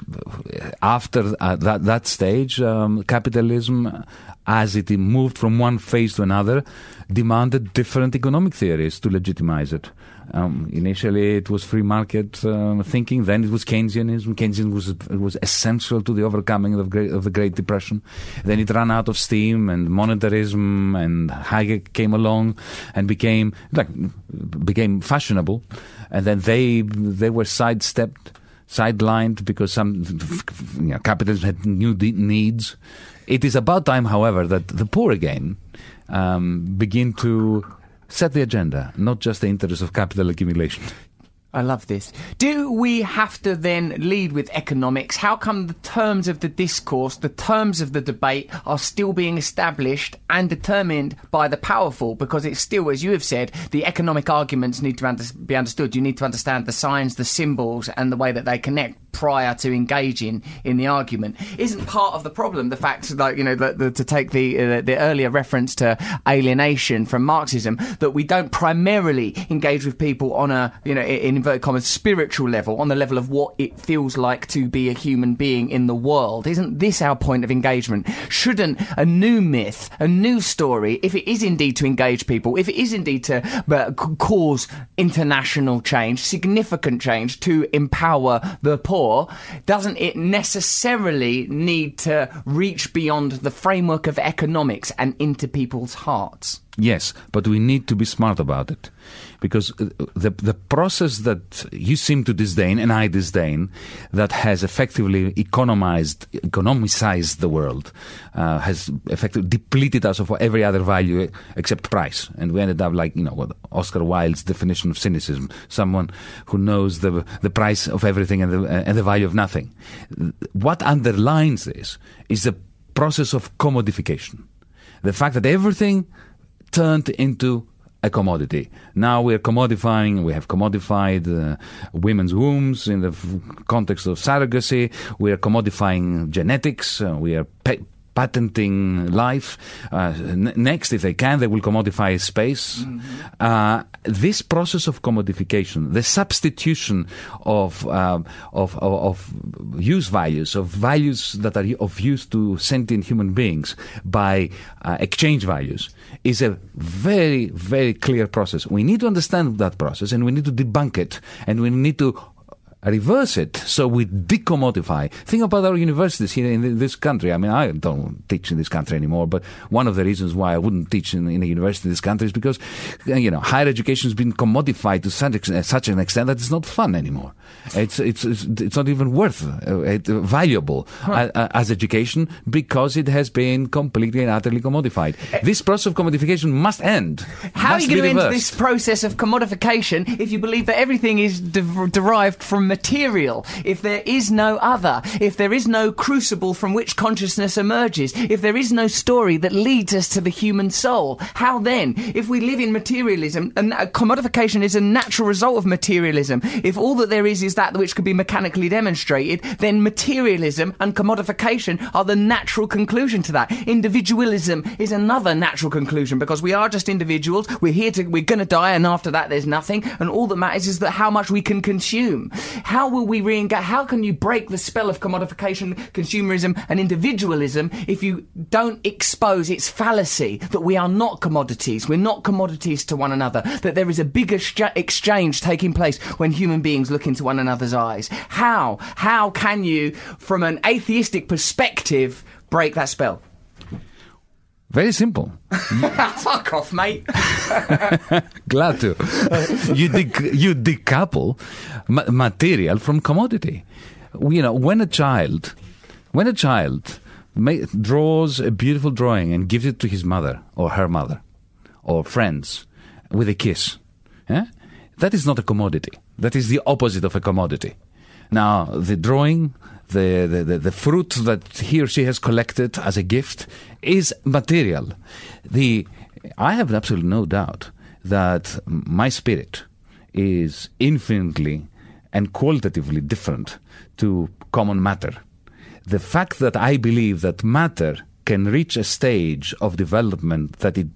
after uh, that that stage, um, capitalism, as it moved from one phase to another, demanded different economic theories to legitimize it. Um, initially, it was free market um, thinking. Then it was Keynesianism. Keynesianism was was essential to the overcoming of, great, of the Great Depression. Then it ran out of steam, and monetarism and Hayek came along and became like became fashionable. And then they they were sidestepped, sidelined because some you know, capitalism had new de- needs. It is about time, however, that the poor again um, begin to set the agenda, not just the interests of capital accumulation. I love this. Do we have to then lead with economics? How come the terms of the discourse, the terms of the debate, are still being established and determined by the powerful? Because it's still, as you have said, the economic arguments need to under- be understood. You need to understand the signs, the symbols, and the way that they connect prior to engaging in the argument. Isn't part of the problem the fact, like you know, the, the, to take the uh, the earlier reference to alienation from Marxism, that we don't primarily engage with people on a you know in inverted commas spiritual level, on the level of what it feels like to be a human being in the world. Isn't this our point of engagement? Shouldn't a new myth, a new story, if it is indeed to engage people, if it is indeed to uh, cause international change, significant change, to empower the poor, doesn't it necessarily need to reach beyond the framework of economics and into people's hearts? Yes, but we need to be smart about it. Because uh, the, the process that you seem to disdain, and I disdain, that has effectively economized, economicized the world, uh, has effectively depleted us of every other value except price. And we ended up like, you know, what Oscar Wilde's definition of cynicism someone who knows the, the price of everything and the, and the value of nothing. What underlines this is the process of commodification. The fact that everything turned into a commodity. Now we're commodifying, we have commodified uh, women's wombs in the f- context of surrogacy, we are commodifying genetics, uh, we are pa- patenting life. Uh, n- next, if they can, they will commodify space. Uh, this process of commodification, the substitution of, um, of, of, of use values, of values that are of use to sentient human beings by uh, exchange values, is a very, very clear process. We need to understand that process and we need to debunk it and we need to reverse it so we decommodify. Think about our universities here in this country. I mean, I don't teach in this country anymore, but one of the reasons why I wouldn't teach in, in a university in this country is because, uh, you know, higher education has been commodified to such, uh, such an extent that it's not fun anymore. It's, it's, it's, it's not even worth uh, it, uh, valuable huh. uh, as education because it has been completely and utterly commodified. This process of commodification must end. How must are you going to end this process of commodification if you believe that everything is de- derived from material, if there is no other, if there is no crucible from which consciousness emerges, if there is no story that leads us to the human soul, how then, if we live in materialism, and uh, commodification is a natural result of materialism, if all that there is is that which could be mechanically demonstrated, then materialism and commodification are the natural conclusion to that. Individualism is another natural conclusion because we are just individuals, we're here to, we're gonna die, and after that there's nothing, and all that matters is that how much we can consume. How will we re-engage? How can you break the spell of commodification, consumerism, and individualism if you don't expose its fallacy that we are not commodities? We're not commodities to one another. That there is a bigger exchange taking place when human beings look into one another's eyes. How? How can you, from an atheistic perspective, break that spell? Very simple. Fuck off, mate. Glad to. you, you decouple ma- material from commodity. You know, when a child, when a child ma- draws a beautiful drawing and gives it to his mother or her mother or friends with a kiss, eh? that is not a commodity. That is the opposite of a commodity. Now, the drawing, the, the, the, fruit that he or she has collected as a gift is material. The, I have absolutely no doubt that my spirit is infinitely and qualitatively different to common matter. The fact that I believe that matter can reach a stage of development that it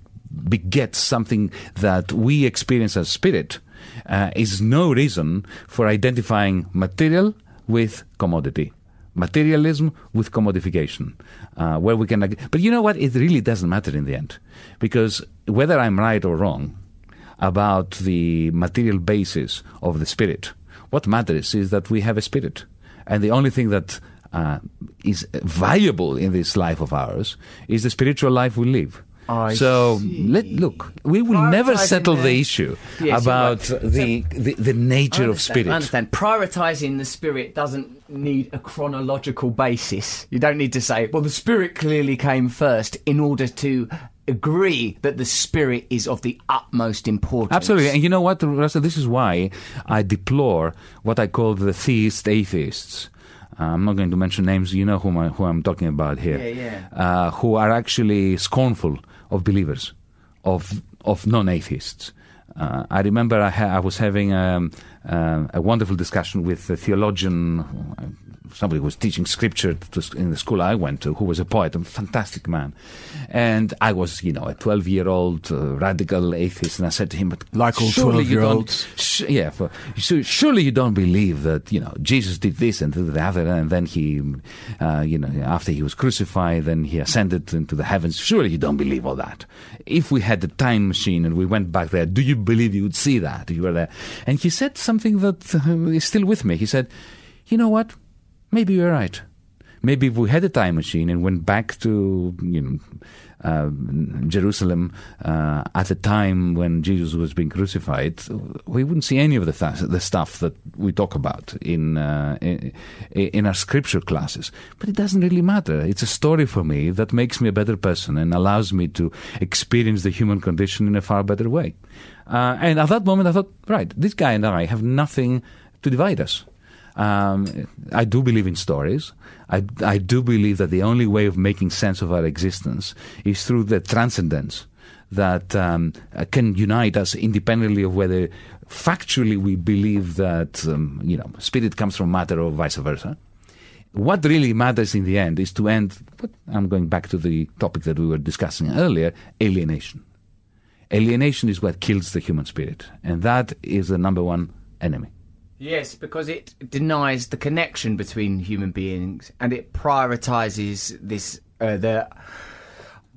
begets something that we experience as spirit uh, is no reason for identifying material with commodity materialism with commodification, uh, where we can. But you know what? It really doesn't matter in the end, because whether I'm right or wrong about the material basis of the spirit, what matters is that we have a spirit, and the only thing that uh, is in this life of ours is the spiritual life we live. I so let, look, we will never settle the the- issue Yes, about right. the, the the nature of spirit. I understand. Prioritizing the spirit doesn't need a chronological basis. You don't need to say, well, the spirit clearly came first in order to agree that the spirit is of the utmost importance. Absolutely. And you know what, Russell? This is why I deplore what I call the theist atheists. Uh, I'm not going to mention names. You know whom I, who I'm talking about here. Yeah, Uh, who are actually scornful of believers, of of non-atheists. Uh, I remember I, ha- I was having um, um a wonderful discussion with a theologian, uh, somebody who was teaching scripture to, in the school I went to, who was a poet, a fantastic man. And I was, you know, a 12 year old uh, radical atheist, and I said to him, But Like all surely you don't- 12-year-olds. Sh- yeah, for, so surely you don't believe that you know Jesus did this and did the other, and then he, uh, you know, after he was crucified, then he ascended into the heavens. Surely you don't believe all that. If we had a time machine and we went back there, do you believe you would see that you were there? And he said something that uh, is still with me. He said, "You know what? Maybe you're right." Maybe if we had a time machine and went back to you know uh, Jerusalem uh, at the time when Jesus was being crucified, we wouldn't see any of the th- the stuff that we talk about in, uh, in in our scripture classes. But it doesn't really matter. It's a story for me that makes me a better person and allows me to experience the human condition in a far better way. Uh, and at that moment, I thought, right, this guy and I have nothing to divide us. Um, I do believe in stories. I, I do believe that the only way of making sense of our existence is through the transcendence that um, uh, can unite us independently of whether factually we believe that um, you know spirit comes from matter or vice versa. What really matters in the end is to end. I'm going back to the topic that we were discussing earlier: alienation. Alienation is what kills the human spirit, and that is the number one enemy. Yes, because it denies the connection between human beings and it prioritizes this uh, the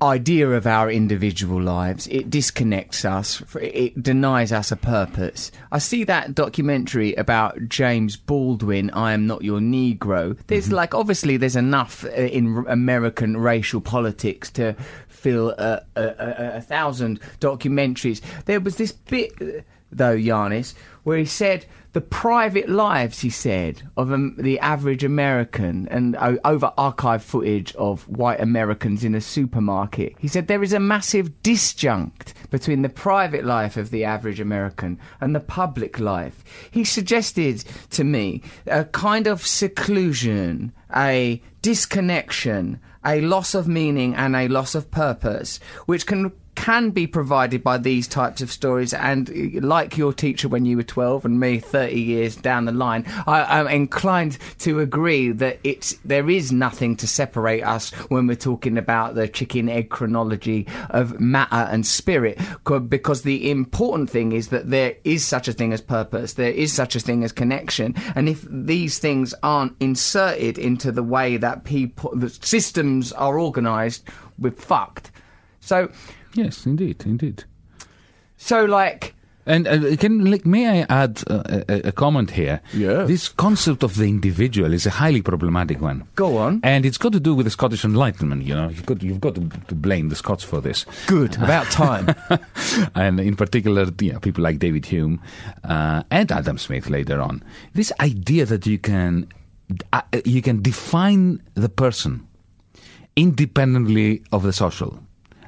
idea of our individual lives. It disconnects us. It denies us a purpose. I see that documentary about James Baldwin. I am not your Negro. There's like obviously there's enough uh, in American racial politics to fill a, a, a, a thousand documentaries. There was this bit uh, though, Yanis, where he said the private lives, he said, of um, the average American and o- over archive footage of white Americans in a supermarket. He said there is a massive disjunct between the private life of the average American and the public life. He suggested to me a kind of seclusion, a disconnection, a loss of meaning and a loss of purpose, which can can be provided by these types of stories and uh, like your teacher when you were 12 and me 30 years down the line I, i'm inclined to agree that it's there is nothing to separate us when we're talking about the chicken egg chronology of matter and spirit because the important thing is that there is such a thing as purpose there is such a thing as connection and if these things aren't inserted into the way that people the systems are organized we're fucked. So Yes, indeed, indeed. so like And uh, can like, may I add uh, a, a comment here? Yeah. This concept of the individual is a highly problematic one. Go on. And it's got to do with the Scottish Enlightenment. You know, you've got you've got to, to blame the Scots for this. Good. About time. and in particular, you know, people like David Hume uh, and Adam Smith later on. This idea that you can uh, you can define the person independently of the social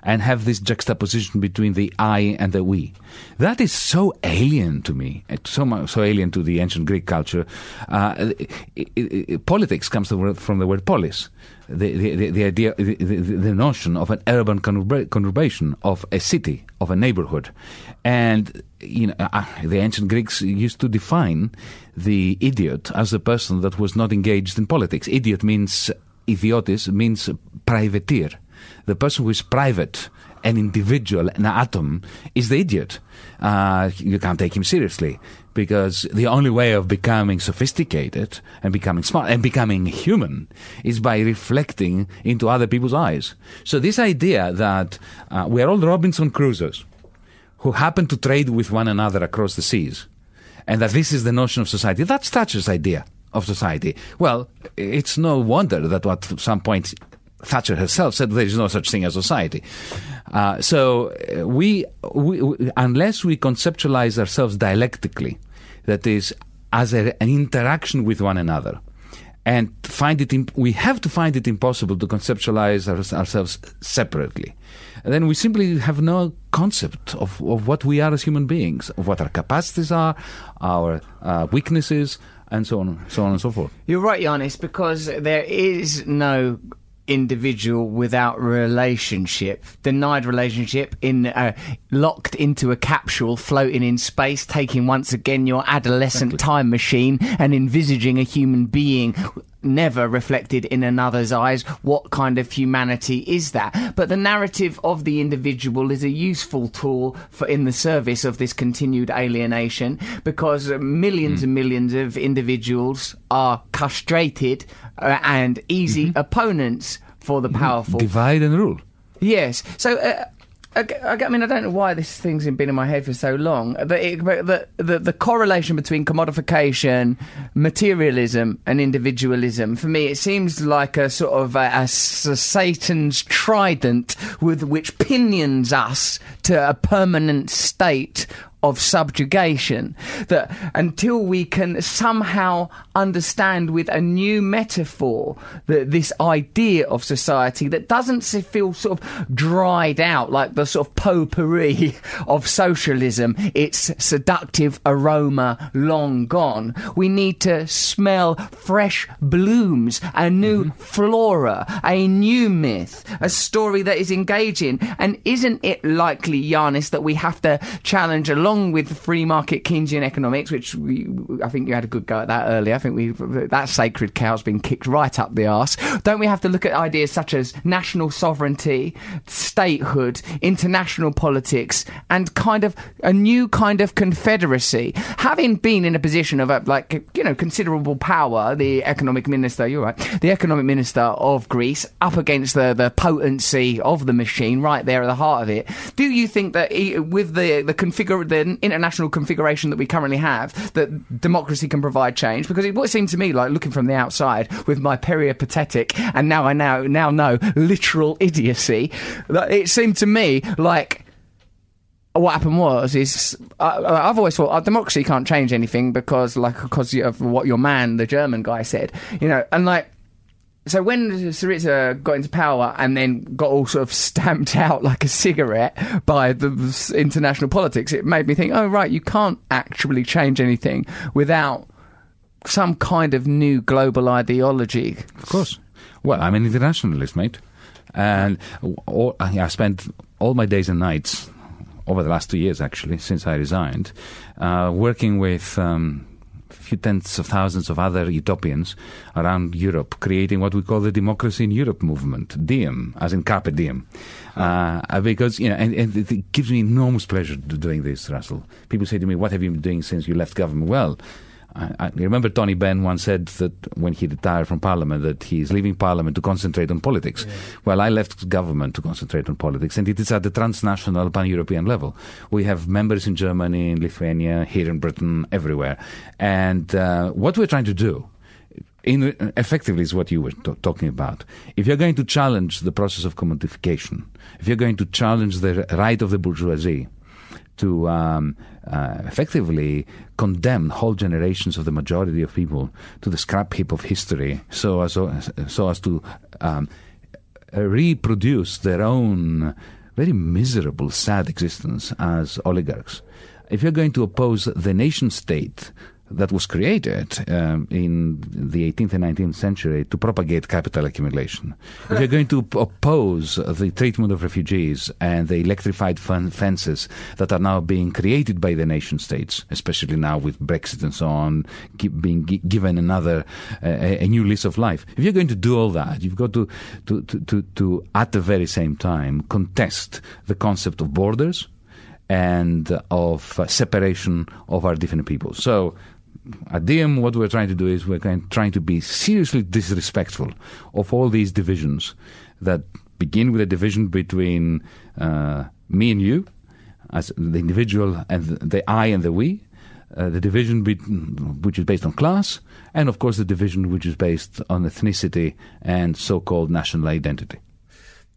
and have this juxtaposition between the I and the we. That is so alien to me, It's so so alien to the ancient Greek culture. Uh, i- i- i- politics comes from the word polis, the, the, the, idea, the, the, the notion of an urban conurbation of a city, of a neighborhood, and you know uh, the ancient Greeks used to define the idiot as a person that was not engaged in politics. Idiot means idiotis means privateer the person who is private an individual, an atom, is the idiot. Uh, you can't take him seriously because the only way of becoming sophisticated and becoming smart and becoming human is by reflecting into other people's eyes. So this idea that uh, we are all Robinson Crusoes who happen to trade with one another across the seas, and that this is the notion of society, that's Thatcher's idea of society. Well, it's no wonder that at some point Thatcher herself said there is no such thing as society. Uh, so uh, we, we, unless we conceptualize ourselves dialectically, that is, as a, an interaction with one another, and find it, imp- we have to find it impossible to conceptualize our- ourselves separately. And then we simply have no concept of, of what we are as human beings, of what our capacities are, our uh, weaknesses, and so on, so on and so forth. You're right, Yanis, because there is no individual without relationship, denied relationship, in uh, locked into a capsule, floating in space, taking once again your adolescent time machine and envisaging a human being. Never reflected in another's eyes. What kind of humanity is that? But the narrative of the individual is a useful tool for in the service of this continued alienation because millions and millions of individuals are castrated uh, and easy opponents for the powerful. Divide and rule. Yes. So. Uh, I, mean, I don't know why this thing's been in my head for so long. But, the, the the correlation between commodification, materialism, and individualism for me, it seems like a sort of a Satan's trident with which pinions us to a permanent state of subjugation. That until we can somehow understand with a new metaphor that this idea of society that doesn't feel sort of dried out like the sort of potpourri of socialism, its seductive aroma long gone. We need to smell fresh blooms, a new mm-hmm. flora, a new myth, a story that is engaging. And isn't it likely, Yanis, that we have to challenge along with free market Keynesian economics, which we, I think you had a good go at that earlier. I think we that sacred cow's been kicked right up the arse. Don't we have to look at ideas such as national sovereignty, statehood, international politics, and kind of a new kind of confederacy? Having been in a position of a, like you know considerable power, the economic minister, you're right, the economic minister of Greece, up against the the potency of the machine, right there at the heart of it. Do you think that with the the configure the international configuration that we currently have, that democracy can provide change? Because it, what seemed to me like looking from the outside with my peripatetic and now I now now know literal idiocy, that it seemed to me like what happened was is I, I've always thought oh, democracy can't change anything because like because of what your man the German guy said you know and like so when Syriza got into power and then got all sort of stamped out like a cigarette by the international politics, it made me think, oh right, you can't actually change anything without some kind of new global ideology. Of course. Well, I'm an internationalist, mate. And all, I spent all my days and nights over the last two years, actually, since I resigned, uh, working with um, few tens of thousands of other utopians around Europe, creating what we call the Democracy in Europe movement, DIEM, as in Carpe Diem. Uh, because, you know, and, and it- it gives me enormous pleasure doing this, Russell. People say to me, What have you been doing since you left government? Well, I, I remember Tony Benn once said that when he retired from Parliament that he is leaving Parliament to concentrate on politics. Well, I left government to concentrate on politics, and it is at the transnational, pan-European level. We have members in Germany, in Lithuania, here in Britain, everywhere, and uh, what we're trying to do. In, effectively is what you were t- talking about. If you're going to challenge the process of commodification, if you're going to challenge the right of the bourgeoisie to um, uh, effectively condemn whole generations of the majority of people to the scrap heap of history, so as so as to um, reproduce their own very miserable, sad existence as oligarchs. If you're going to oppose the nation state that was created um, in the 18th and 19th century to propagate capital accumulation. if you're going to oppose the treatment of refugees and the electrified fences that are now being created by the nation states, especially now with Brexit and so on, being gi- given another uh, a new lease of life. If you're going to do all that, you've got to, to, to, to, to at the very same time contest the concept of borders and of uh, separation of our different people. So at Diem, what we're trying to do is we're trying to be seriously disrespectful of all these divisions that begin with a division between uh, me and you, as the individual and the, the I and the we, uh, the division be- which is based on class, and of course the division which is based on ethnicity and so-called national identity.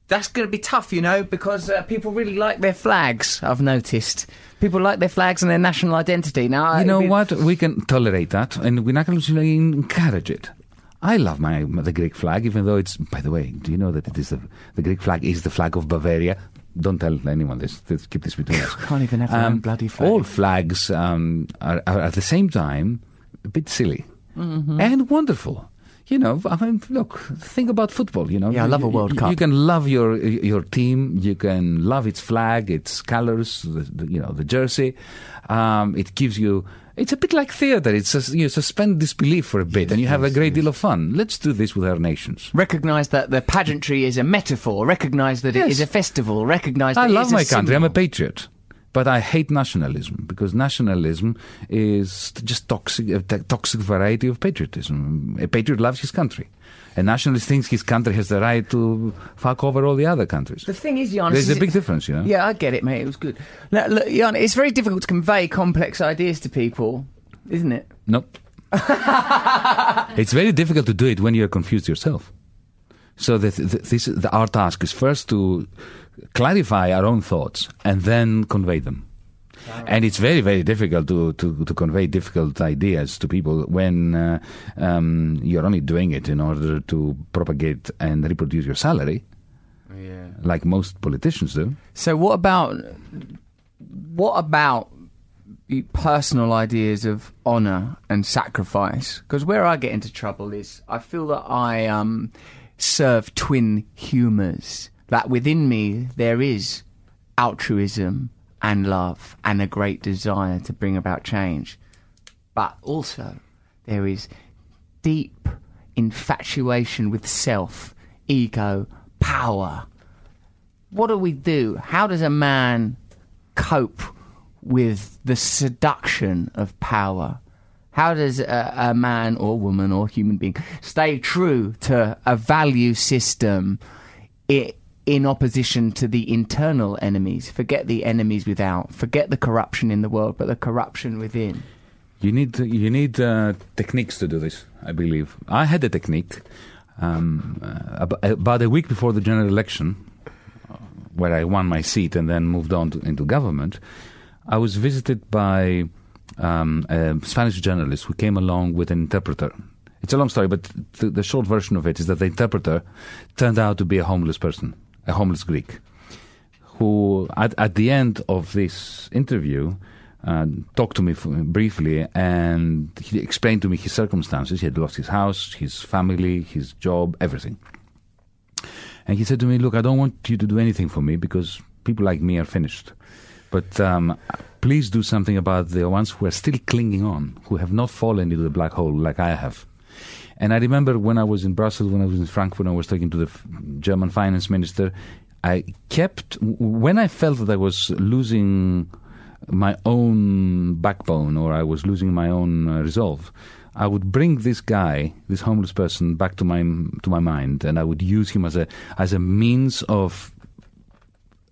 That's going to be tough, you know, because uh, people really like their flags. I've noticed people like their flags and their national identity. Now, You know be- what? We can tolerate that, and we're not going to encourage it. I love my the Greek flag, even though it's. By the way, do you know that it is the, the Greek flag is the flag of Bavaria? Don't tell anyone this. Let's keep this between us. Can't even have own bloody flag. All flags um, are, are at the same time a bit silly Mm-hmm. and wonderful. You know, I mean, look, think about football. You know, Yeah, I love a World you- Cup. You can love your your team. You can love its flag, its colors. The, the, you know, the jersey. Um, it gives you. It's a bit like theater. It's sus- you suspend disbelief for a bit, and you have a great deal of fun. Let's do this with our nations. Recognise that the pageantry is a metaphor. Recognise that it Yes. is a festival. Recognise that I it love a my country. I'm a patriot. But I hate nationalism because nationalism is just toxic, uh, a t- toxic variety of patriotism. A patriot loves his country. A nationalist thinks his country has the right to fuck over all the other countries. The thing is, Jan, There's is a big difference, you know. Yeah, I get it, mate. It was good. Now, look, Jan, it's very difficult to convey complex ideas to people, isn't it? Nope. it's very difficult to do it when you're confused yourself. So the, the, this, the, our task is first to clarify our own thoughts and then convey them. And it's very, very difficult to, to, to convey difficult ideas to people when uh, um, you're only doing it in order to propagate and reproduce your salary, Yeah. like most politicians do. So, what about what about personal ideas of honor and sacrifice? Because where I get into trouble is I feel that I um, serve twin humors. That within me there is altruism and love and a great desire to bring about change, but also there is deep infatuation with self, ego, power what do we do? How does a man cope with the seduction of power? How does a, a man or woman or human being stay true to a value system i in opposition to the internal enemies? Forget the enemies without, forget the corruption in the world, but the corruption within. You need you need uh, techniques to do this. I believe I had a technique um, uh, about a week before the general election, uh, where I won my seat and then moved on to, into government. I was visited by um, a Spanish journalist who came along with an interpreter. It's a long story, but the, the short version of it is that the interpreter turned out to be a homeless person, a homeless Greek who at, at the end of this interview uh, talked to me briefly and he explained to me his circumstances. He had lost his house, his family, his job, everything. And he said to me, Look, I don't want you to do anything for me because people like me are finished. But um, please do something about the ones who are still clinging on, who have not fallen into the black hole like I have. And I remember when I was in Brussels, when I was in Frankfurt, I was talking to the German finance minister. I kept, when I felt that I was losing my own backbone or I was losing my own uh, resolve, I would bring this guy, this homeless person, back to my to my mind, and I would use him as a as a means of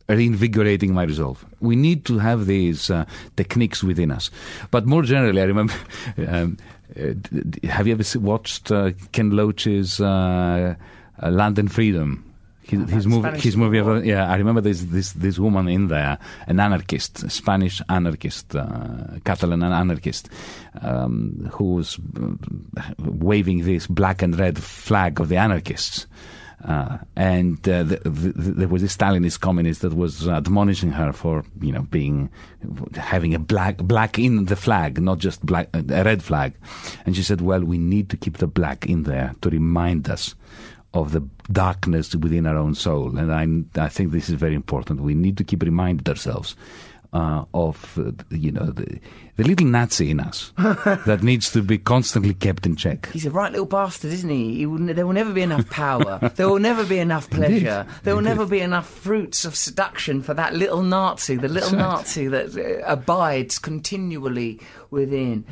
reinvigorating my resolve. We need to have these uh, techniques within us. But more generally, I remember. Um, have you ever watched uh, Ken Loach's uh, uh, Land and Freedom? His, his movie, Spanish his movie. Civil About, yeah, I remember this this this woman in there, an anarchist, a Spanish anarchist, uh, Catalan anarchist, um, who was uh, waving this black and red flag of the anarchists. Uh, and uh, the, the, the, there was a Stalinist communist that was admonishing her for, you know, being having a black black in the flag, not just black a red flag. And she said, "Well, we need to keep the black in there to remind us of the darkness within our own soul." And I I think this is very important. We need to keep reminding ourselves uh, of uh, you know the, the little Nazi in us that needs to be constantly kept in check. He's a right little bastard, isn't he? he will, there will never be enough power. there will never be enough pleasure. Indeed. There will Indeed. never be enough fruits of seduction for that little Nazi, the little That's right. Nazi that uh, abides continually within.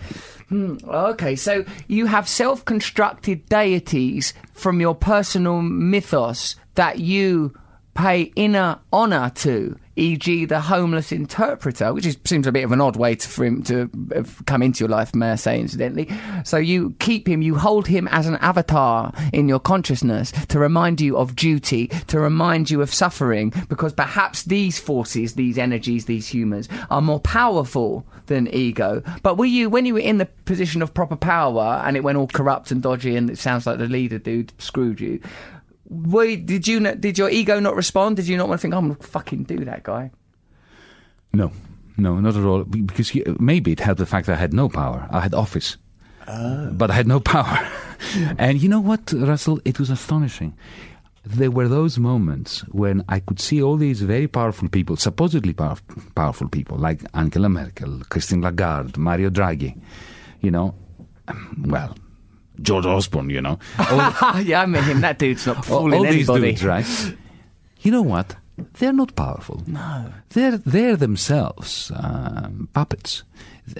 Hmm, Okay, so you have self-constructed deities from your personal mythos that you pay inner honour to, e.g., the homeless interpreter, which is, seems a bit of an odd way to, for him to uh, come into your life, may I say, incidentally. So you keep him, you hold him as an avatar in your consciousness to remind you of duty, to remind you of suffering, because perhaps these forces, these energies, these humors are more powerful than ego. But were you, when you were in the position of proper power and it went all corrupt and dodgy and it sounds like the leader dude screwed you, were, did you not, did your ego not respond? Did you not want to think, I'm gonna fucking do that guy? No, no, not at all. Because he, maybe it helped the fact that I had no power. I had office, ah. but I had no power. and you know what, Russell? It was astonishing. There were those moments when I could see all these very powerful people, supposedly power, powerful people, like Angela Merkel, Christine Lagarde, Mario Draghi. You know, well, George Osborne. You know, all, yeah, I met him. That dude's not fooling all these anybody. dudes, right? You know what? They're not powerful. No. They're they're themselves um, puppets.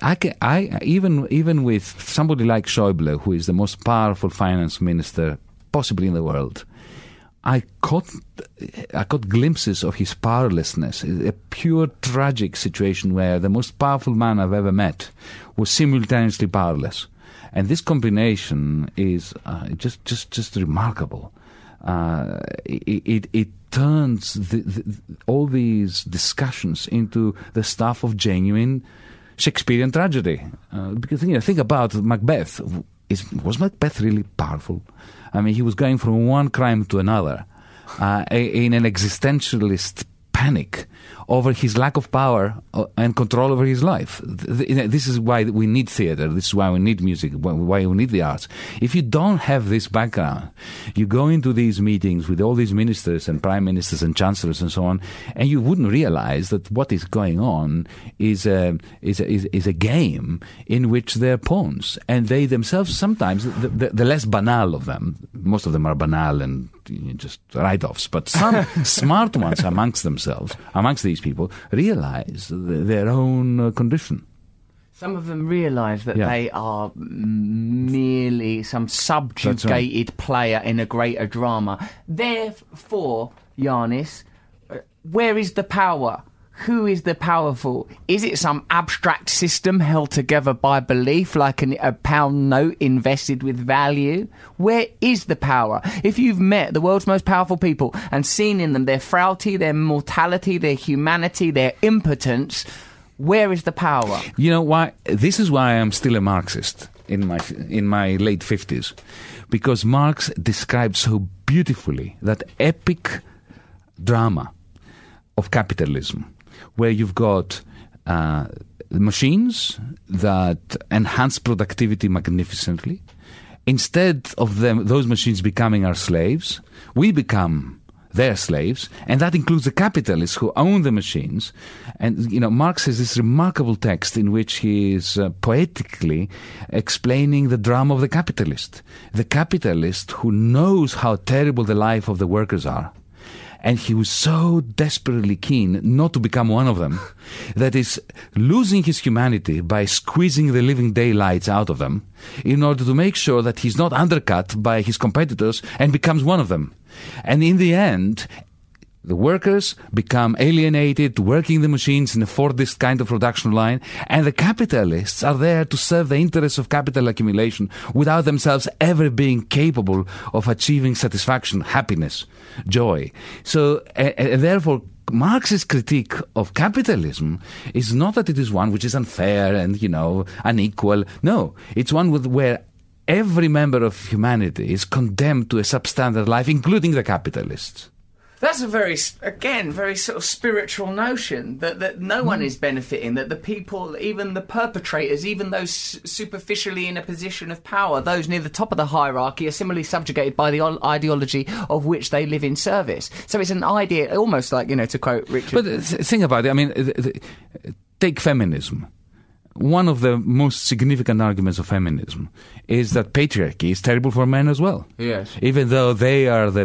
I, can, I even even with somebody like Schäuble, who is the most powerful finance minister possibly in the world, I caught I caught glimpses of his powerlessness, a pure tragic situation where the most powerful man I've ever met was simultaneously powerless, and this combination is uh, just just just remarkable. Uh, it, it it turns the, the, all these discussions into the stuff of genuine Shakespearean tragedy. Uh, because you know, think about Macbeth. Is, was Macbeth really powerful? I mean, he was going from one crime to another uh, in an existentialist panic over his lack of power uh, and control over his life. Th- th- This is why we need theater. This is why we need music. why- we need the arts. If you don't have this background, you go into these meetings with all these ministers and prime ministers and chancellors and so on, and you wouldn't realize that what is going on is a is a, is, is a game in which they're pawns, and they themselves sometimes the, the, the less banal of them. Most of them are banal and just write-offs, but some smart ones amongst themselves, amongst these people, realize th- their own uh, condition. Some of them realise that Yeah. they are merely some subjugated player in a greater drama. Therefore, Yanis, uh, where is the power? Who is the powerful? Is it some abstract system held together by belief, like an, a pound note invested with value? Where is the power? If you've met the world's most powerful people and seen in them their frailty, their mortality, their humanity, their impotence, where is the power? You know why? This is why I'm still a Marxist in my in my late fifties, because Marx described so beautifully that epic drama of capitalism, where you've got uh, machines that enhance productivity magnificently. Instead of them, those machines becoming our slaves, we become their slaves, and that includes the capitalists who own the machines. And you know, Marx has this remarkable text in which he is uh, poetically explaining the drama of the capitalist, the capitalist who knows how terrible the life of the workers are. And he was so desperately keen not to become one of them that is losing his humanity by squeezing the living daylights out of them in order to make sure that he's not undercut by his competitors and becomes one of them. And in the end, the workers become alienated, working the machines in a Fordist kind of production line, and the capitalists are there to serve the interests of capital accumulation without themselves ever being capable of achieving satisfaction, happiness, joy. So, uh, uh, therefore, Marx's critique of capitalism is not that it is one which is unfair and, you know, unequal. No, it's one with, where every member of humanity is condemned to a substandard life, including the capitalists. That's a very, again, very sort of spiritual notion that, that no one is benefiting, that the people, even the perpetrators, even those superficially in a position of power, those near the top of the hierarchy, are similarly subjugated by the ideology of which they live in service. So it's an idea, almost like, you know, to quote Richard. But uh, th- think about it. I mean, th- th- take feminism. One of the most significant arguments of feminism is that patriarchy is terrible for men as well. Yes. Even though they are the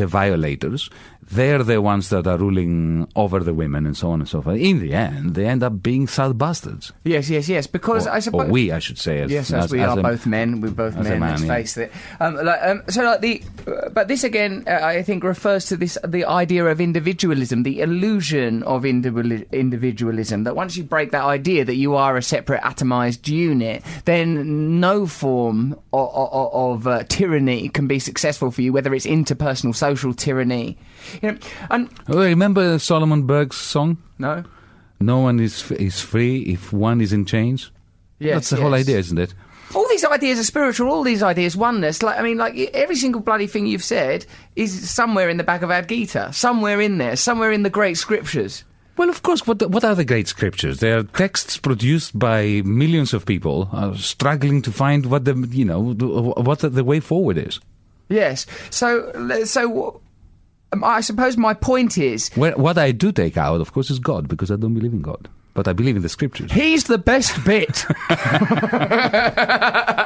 the violators, they're the ones that are ruling over the women and so on and so forth. In the end, they end up being sad bastards. yes, yes, yes, because Or, I suppose. or we, I should say. As, Yes, as, we are a- both men. We're both as men. man, let's yeah. face it. Um, like, um, so, like the, uh, but this again, uh, I think refers to this the idea of individualism, the illusion of individual, individualism. That once you break that idea that you are a separate atomized unit, then no form of, of, of uh, tyranny can be successful for you, whether it's interpersonal, social tyranny. You know, and Oh, remember Solomon Burke's song? no, No one is is free if one is in chains. yes, That's the whole idea, isn't it? all these ideas are spiritual. All these ideas oneness. Like I mean, like every single bloody thing you've said is somewhere in the back of Bhagavad Gita, somewhere in there, somewhere in the great scriptures. Well, of course. What what are the great scriptures? They are texts produced by millions of people uh, struggling to find what the you know what the, the way forward is. Yes. So so. Um, I suppose my point is Where, what I do take out, of course, is God because I don't believe in God, but I believe in the scriptures. he's the best bit.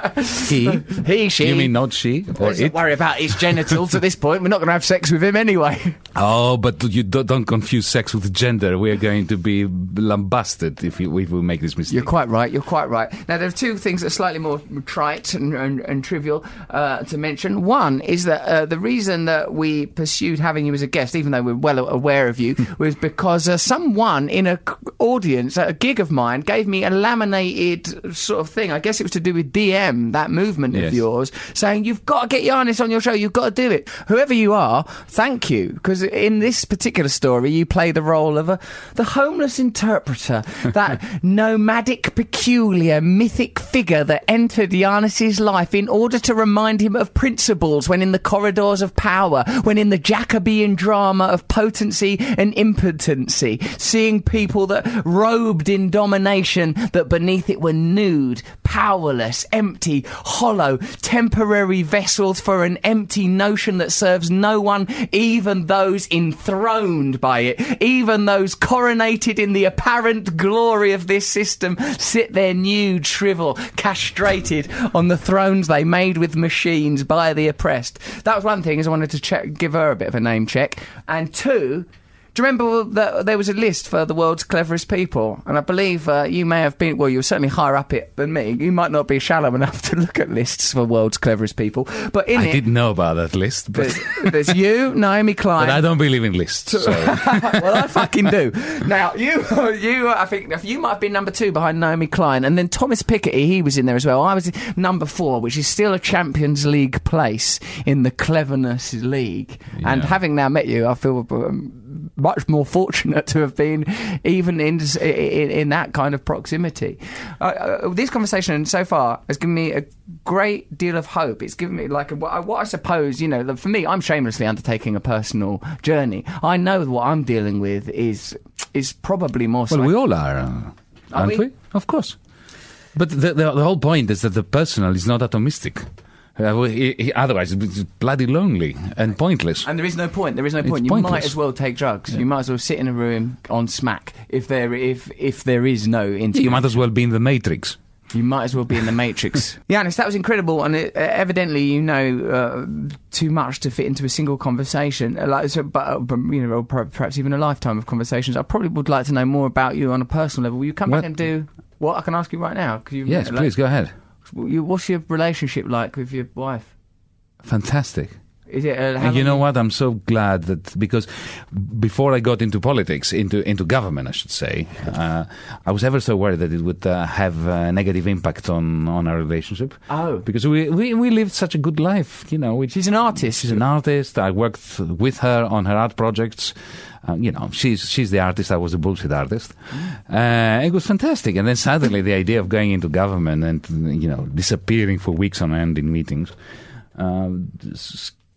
He, he, she. you mean not she or Let's it? not worry about his genitals at this point. We're not going to have sex with him anyway. Oh, but you don't, don't confuse sex with gender. We are going to be lambasted if, you, if we make this mistake. You're quite right. You're quite right. Now, there are two things that are slightly more trite and, and, and trivial uh, to mention. One is that uh, the reason that we pursued having you as a guest, even though we're well aware of you, was because uh, someone in a c- audience at a gig of mine gave me a laminated sort of thing. I guess it was to do with DiEM, that movement of Yes. yours, saying you've got to get Yanis on your show. You've got to do it. Whoever you are, thank you, because in this particular story, you play the role of a the homeless interpreter, that nomadic, peculiar, mythic figure that entered Yanis's life in order to remind him of principles when in the corridors of power, when in the Jacobean drama of potency and impotency, seeing people that robed in domination, that beneath it were nude, powerless, empty, hollow, temporary vessels for an empty notion that serves no one, even those enthroned by it, even those coronated in the apparent glory of this system, sit there nude, shrivel, castrated on the thrones they made with machines by the oppressed. That was one thing, is I wanted to check, give her a bit of a name check. And two, do you remember that there was a list for the world's cleverest people? And I believe uh, you may have been, well, you were certainly higher up it than me. You might not be shallow enough to look at lists for the world's cleverest people. But in I it, didn't know about that list, but, there's, there's you, Naomi Klein. but I don't believe in lists. So. well, I fucking do. Now, you, you, I think you might have been number two behind Naomi Klein, and then Thomas Piketty, he was in there as well. I was number four, which is still a Champions League place in the Cleverness League. And having now met you, I feel um, much more fortunate to have been even in in, in that kind of proximity. Uh, uh, this conversation so far has given me a great deal of hope. It's given me like a, what, I, what I suppose you know. For me, I'm shamelessly undertaking a personal journey. I know what I'm dealing with is is probably more. Well, psych- we all are, uh, Are aren't we? we? Of course. But the, the, the whole point is that the personal is not atomistic. Uh, we- i- i- otherwise, it's bloody lonely and pointless. And there is no point. There is no It's point. You might as well take drugs. You might as well sit in a room on smack if there if if there is no integration. You might as well be in the Matrix. You might as well be in the Matrix. Yanis, that was incredible, and it, uh, evidently you know uh, too much to fit into a single conversation. Uh, Like, so, but, uh, but you know, or perhaps even a lifetime of conversations. I probably would like to know more about you on a personal level. Will you come What- back and do what? I can ask you right now? you, Yes, like, please go ahead. What's your relationship like with your wife? Fantastic. Uh, And you know what? I'm so glad that because before I got into politics, into into government, I should say, uh, I was ever so worried that it would uh, have a negative impact on on our relationship. Oh. because we, we we lived such a good life, you know. She's an artist. She's an artist. I worked with her on her art projects. Uh, you know, she's she's the artist. I was the bullshit artist. Uh, it was fantastic. And then suddenly, the idea of going into government and you know disappearing for weeks on end in meetings uh,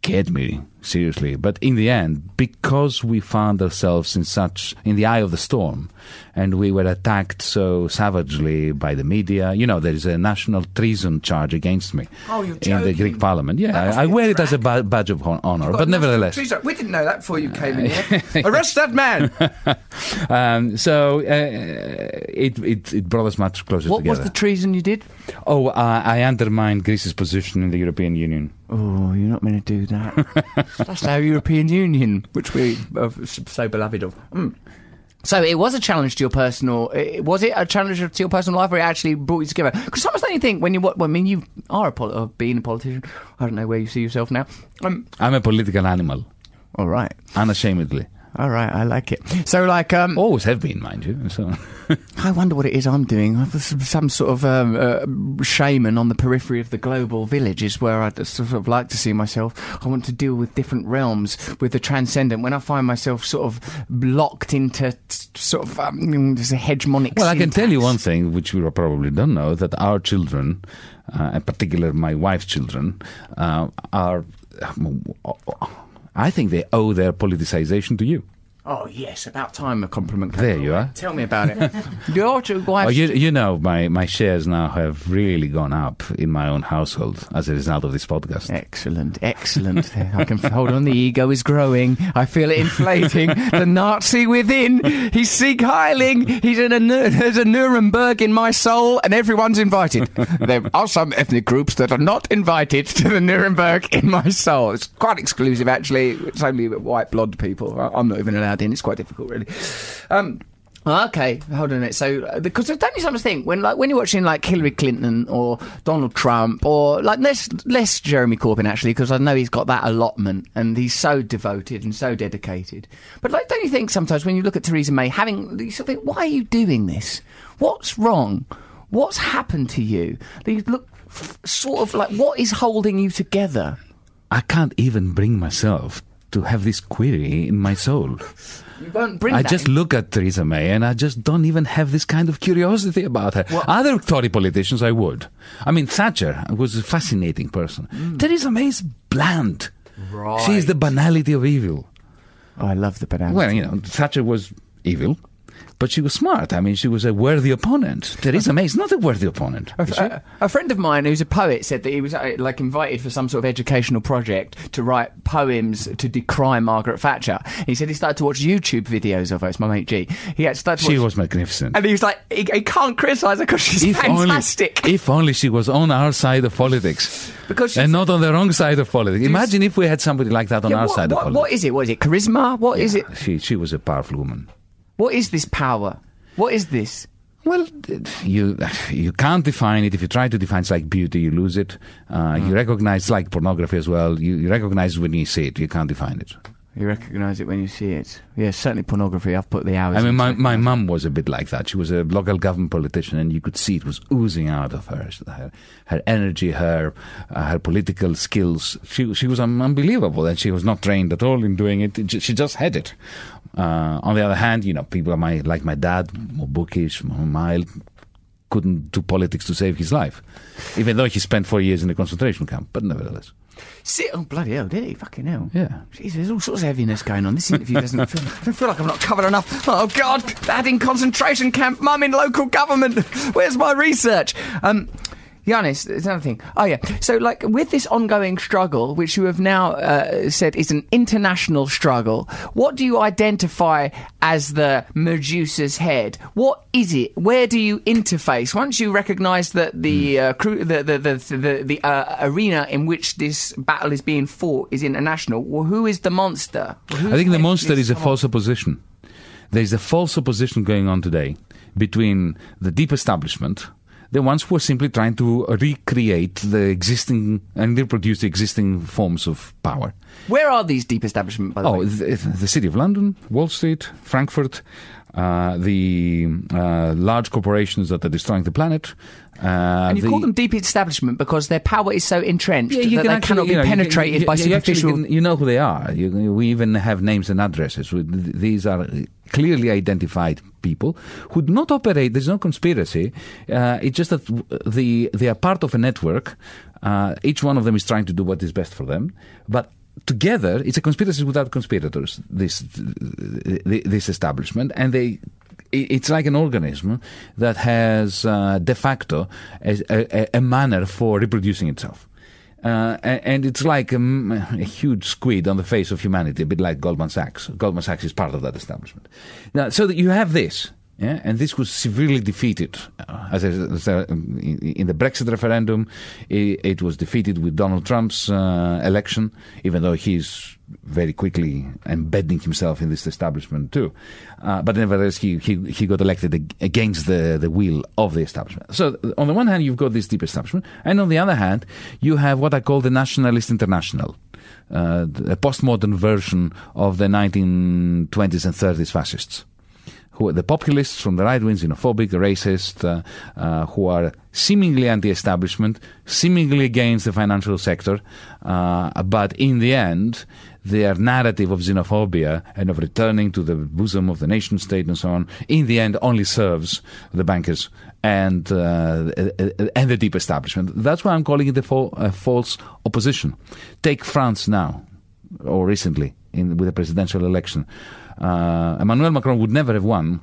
scared me seriously. But in the end, because we found ourselves in such in the eye of the storm, and we were attacked so savagely by the media, you know, there is a national treason charge against me Oh, in the. Greek Parliament. Yeah, I, I wear it as a ba- badge of honor. But nevertheless, treason. we didn't know that before you came in here. Arrest that man. um, so uh, it, it it brought us much closer what was the treason you did? oh, uh, I undermined Greece's position in the European Union. Oh, you're not meant to do that. That's our European Union, which we are so beloved of. Mm. So it was a challenge to your personal. Was it a challenge to your personal life, or it actually brought you together? Because sometimes don't you think when you, what, I mean, you are a poli- uh, being a politician. I don't know where you see yourself now. Um, I'm a political animal, all right, unashamedly. All right, I like it. So, like, um, Always have been, mind you. So. I wonder what it is I'm doing. I'm some sort of um, uh, shaman on the periphery of the global village is where I'd sort of like to see myself. I want to deal with different realms, with the transcendent. When I find myself sort of locked into t- sort of um, this hegemonic. Well, I can tell you one thing, which you probably don't know, that our children, uh, in particular my wife's children, uh, are. I think they owe their politicization to you. Oh yes, about time a compliment. came There my you are. Tell me about it. Your ch- wife's Oh, you, you know, my, my shares now have really gone up in my own household as a result of this podcast. Excellent, excellent. I can hold on. The ego is growing. I feel it inflating. the Nazi within. He's Sieg Heiling. He's in a there's a Nuremberg in my soul, and everyone's invited. there are some ethnic groups that are not invited to the Nuremberg in my soul. It's quite exclusive, actually. It's only white blonde people. I'm not even allowed in. It's quite difficult, really. Um, Okay, hold on a minute. So, uh, because don't you sometimes think when, like, when you're watching like Hillary Clinton or Donald Trump or like less less Jeremy Corbyn actually, because I know he's got that allotment and he's so devoted and so dedicated. But like, don't you think sometimes when you look at Theresa May, having you sort of think, why are you doing this? What's wrong? What's happened to you? You look f- sort of like what is holding you together? I can't even bring myself to have this query in my soul. You won't bring I that just in- look at Theresa May and I just don't even have this kind of curiosity about her. Other Tory politicians, I would. I mean, Thatcher was a fascinating person. Hmm. Theresa May is bland. She is the banality of evil. Oh, I love the banana. Well, you know, Thatcher was evil, but she was smart. I mean, she was a worthy opponent. Theresa May is not a worthy opponent. A, a friend of mine who's a poet said that he was uh, like invited for some sort of educational project to write poems to decry Margaret Thatcher. He said he started to watch YouTube videos of her. It's my mate G. He had started She was magnificent. and he was like, he, he can't criticise her because she's fantastic. Only, if only she was on our side of politics. Because and not on the wrong side of politics. Imagine if we had somebody like that on Yeah, our what, side what- of politics. what is it? What is it? Charisma? What is it? She, she was a powerful woman. What is this power? What is this? Well, you you can't define it. If you try to define it's like beauty, you lose it. Uh, Hmm. You recognize it's like pornography as well. You, you recognize when you see it. You can't define it. You recognise it when you see it. Yeah, certainly pornography. I've put the hours. I mean, my, my mum was a bit like that. She was a local government politician, and you could see it was oozing out of her. Her, her energy, her uh, her political skills. She she was un- unbelievable, and she was not trained at all in doing it. She just had it. Uh, on the other hand, you know, people my, like my dad, more bookish, more mild, couldn't do politics to save his life, even though he spent four years in a concentration camp. But nevertheless, Sit, oh bloody hell! Did he? Fucking hell! Yeah. Jeez, there's all sorts of heaviness going on. This interview doesn't feel. I don't feel like I've not covered enough. Oh God! Dad in concentration camp. Mum in local government. Where's my research? Um. Yanis, there's another thing. Oh yeah. So, like, with this ongoing struggle, which you have now uh, said is an international struggle, what do you identify as the Medusa's head? What is it? Where do you interface? Once you recognise that the uh, cru- the the the the, the uh, arena in which this battle is being fought is international, well, who is the monster? Whose I think the monster is is a false opposition. There is a false opposition going on today between the deep establishment the ones who are simply trying to recreate the existing and reproduce the existing forms of power. Where are these deep establishment, by the Oh, way? the, the city of London, Wall Street, Frankfurt, uh, the uh, large corporations that are destroying the planet. Uh, And you the- call them deep establishment because their power is so entrenched Yeah, you that they actually, cannot be you know, penetrated you- by you actually superficial. can- you know who they are. We even have names and addresses. We- These are clearly identified people who do not operate. There's no conspiracy. Uh, it's just that the they are part of a network. Uh, each one of them is trying to do what is best for them, but. Together, it's a conspiracy without conspirators. This this establishment, and they it's like an organism that has uh, de facto a, a, a manner for reproducing itself. Uh, and it's like a huge squid on the face of humanity, a bit like Goldman Sachs. Goldman Sachs is part of that establishment. Now, so that you have this, yeah, and this was severely defeated. Uh, as I, in the Brexit referendum, it, it was defeated with Donald Trump's uh, election, even though he's very quickly embedding himself in this establishment too. Uh, but nevertheless, he, he, he got elected against the, the will of the establishment. So, on the one hand, you've got this deep establishment, and on the other hand, you have what I call the Nationalist International. Uh, a postmodern version of the 1920s and 30s fascists who are the populists from the right wing, xenophobic, racist, uh, uh, who are seemingly anti-establishment, seemingly against the financial sector, uh, but in the end, their narrative of xenophobia and of returning to the bosom of the nation state and so on, in the end, only serves the bankers and uh, and the deep establishment. That's why I'm calling it a fa- a false opposition. Take France now, or recently, in, with the presidential election. Uh, Emmanuel Macron would never have won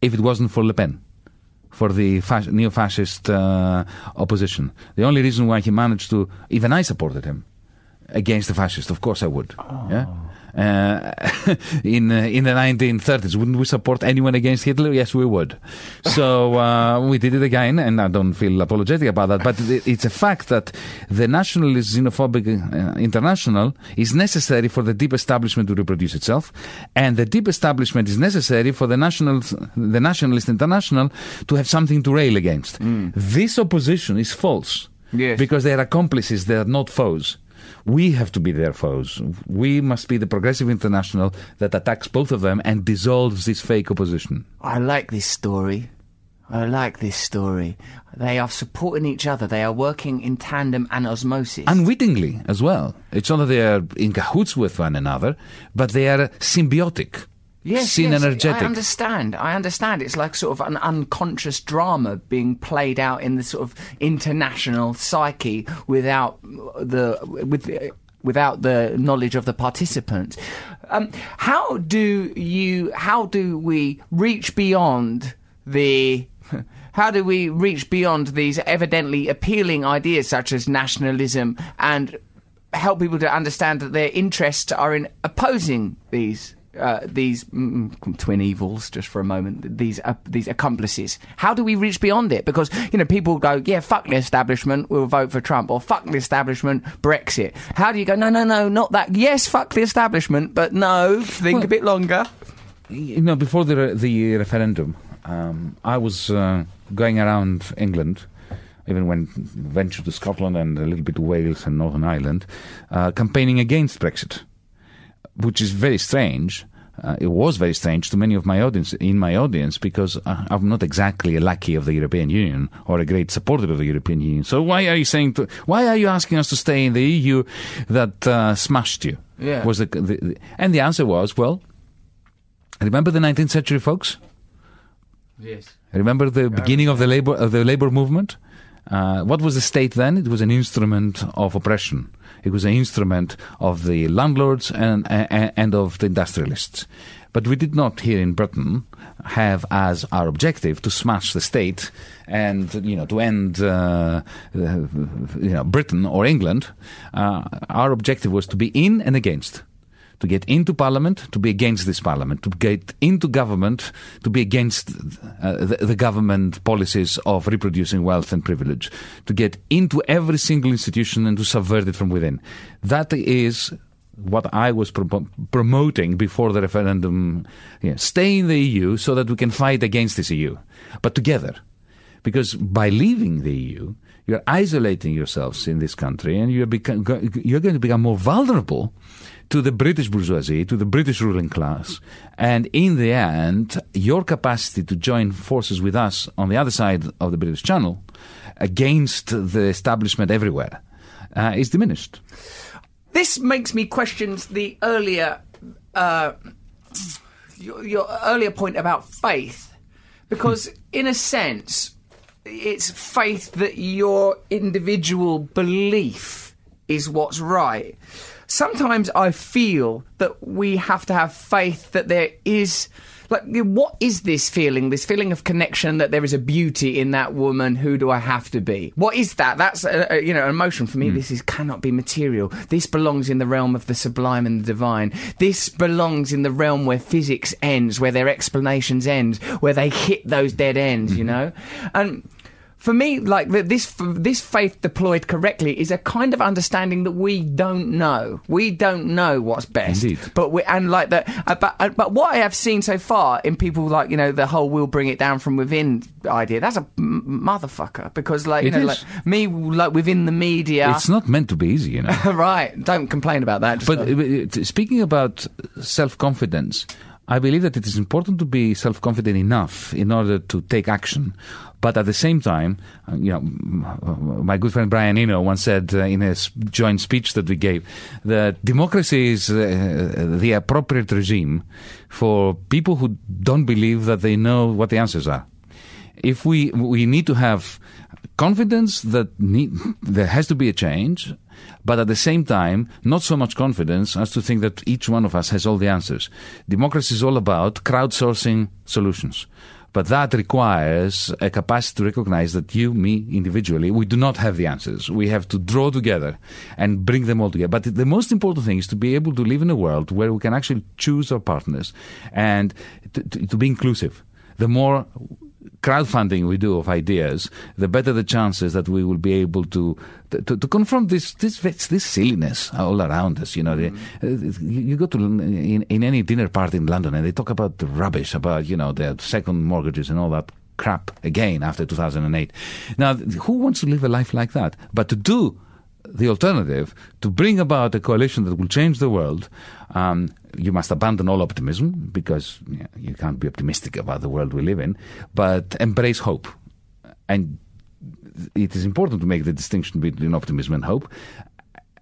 if it wasn't for Le Pen, for the neo fascist uh, opposition. The only reason why he managed to, even I supported him against the fascists, of course I would. Yeah? Uh, in uh, in the 1930s, wouldn't we support anyone against Hitler? Yes, we would. So uh, we did it again, and I don't feel apologetic about that. But it's a fact that the nationalist xenophobic uh, international is necessary for the deep establishment to reproduce itself, and the deep establishment is necessary for the national the nationalist international to have something to rail against. This opposition is false. Yes. Because they are accomplices, they are not foes. We have to be their foes. We must be the progressive international that attacks both of them and dissolves this fake opposition. I like this story. I like this story. They are supporting each other. They are working in tandem and osmosis. Unwittingly as well. It's not that they are in cahoots with one another, but they are symbiotic. Yes, synergetic. yes, I understand. I understand. It's like sort of an unconscious drama being played out in the sort of international psyche without the with without the knowledge of the participants. Um, how do you? How do we reach beyond the? How do we reach beyond these evidently appealing ideas such as nationalism and help people to understand that their interests are in opposing these uh, these mm, mm, twin evils just for a moment these uh, these accomplices. How do we reach beyond it? Because you know people go yeah fuck the establishment we'll vote for Trump or fuck the establishment Brexit. How do you go no no no not that. Yes fuck the establishment but no. Think Well- a bit longer. You know, before the re- the referendum, um, I was uh, going around England, even when ventured to Scotland and a little bit to Wales and Northern Ireland, uh, campaigning against Brexit, which is very strange. Uh, it was very strange to many of my audience in my audience because uh, I'm not exactly a lackey of the European Union or a great supporter of the European Union. So why are you saying? To, why are you asking us to stay in the EU that uh, smashed you? Yeah. Was the, the, the and the answer was well. Remember the 19th century, folks? yes Remember the beginning of the labor of the labor movement? Uh, what was the state then? It was an instrument of oppression. It was an instrument of the landlords and and, and of the industrialists. But we did not here in Britain have as our objective to smash the state and you know to end uh, uh, you know Britain or England. Uh, our objective was to be in and against to get into parliament, to be against this parliament, to get into government, to be against uh, the, the government policies of reproducing wealth and privilege, to get into every single institution and to subvert it from within. That is what I was pro- promoting before the referendum. Yeah, stay in the EU so that we can fight against this EU, but together. Because by leaving the EU, you're isolating yourselves in this country and you're, you're going to become more vulnerable to the British bourgeoisie, to the British ruling class. And in the end, your capacity to join forces with us on the other side of the British Channel against the establishment everywhere uh, is diminished. This makes me question the earlier, uh, your, your earlier point about faith, because in a sense, it's faith that your individual belief is what's right sometimes I feel that we have to have faith that there is. Like, what is this feeling? This feeling of connection that there is a beauty in that woman. Who do I have to be? What is that? That's a, a, you know an emotion for me. Mm. This is cannot be material. This belongs in the realm of the sublime and the divine. This belongs in the realm where physics ends, where their explanations end, where they hit those dead ends. Mm-hmm. You know, and for me, like this, this faith deployed correctly is a kind of understanding that we don't know. We don't know what's best. Indeed. But we and like that. Uh, but uh, but what I have seen so far in people like you know the whole "we'll bring it down from within" idea. That's a m- motherfucker because like you it know like me like within the media. It's not meant to be easy, you know. right. Don't complain about that. but uh, speaking about self confidence. I believe that it is important to be self confident enough in order to take action but at the same time, uh, you know, my good friend Brian Eno once said uh, in a joint speech that we gave that democracy is uh, the appropriate regime for people who don't believe that they know what the answers are. If we we need to have confidence that need, there has to be a change, but at the same time, not so much confidence as to think that each one of us has all the answers. Democracy is all about crowdsourcing solutions. But that requires a capacity to recognize that you, me, individually, we do not have the answers. We have to draw together and bring them all together. But the most important thing is to be able to live in a world where we can actually choose our partners and to, to, to be inclusive. The more crowdfunding we do of ideas, the better the chances that we will be able to to, to confront this this this silliness all around us. You know, mm. uh, you go to in, in any dinner party in London and they talk about the rubbish about you know their second mortgages and all that crap again after 2008. Now, who wants to live a life like that? But to do the alternative, to bring about a coalition that will change the world, um, you must abandon all optimism because you, know, you can't be optimistic about the world we live in, but embrace hope. And it is important to make the distinction between optimism and hope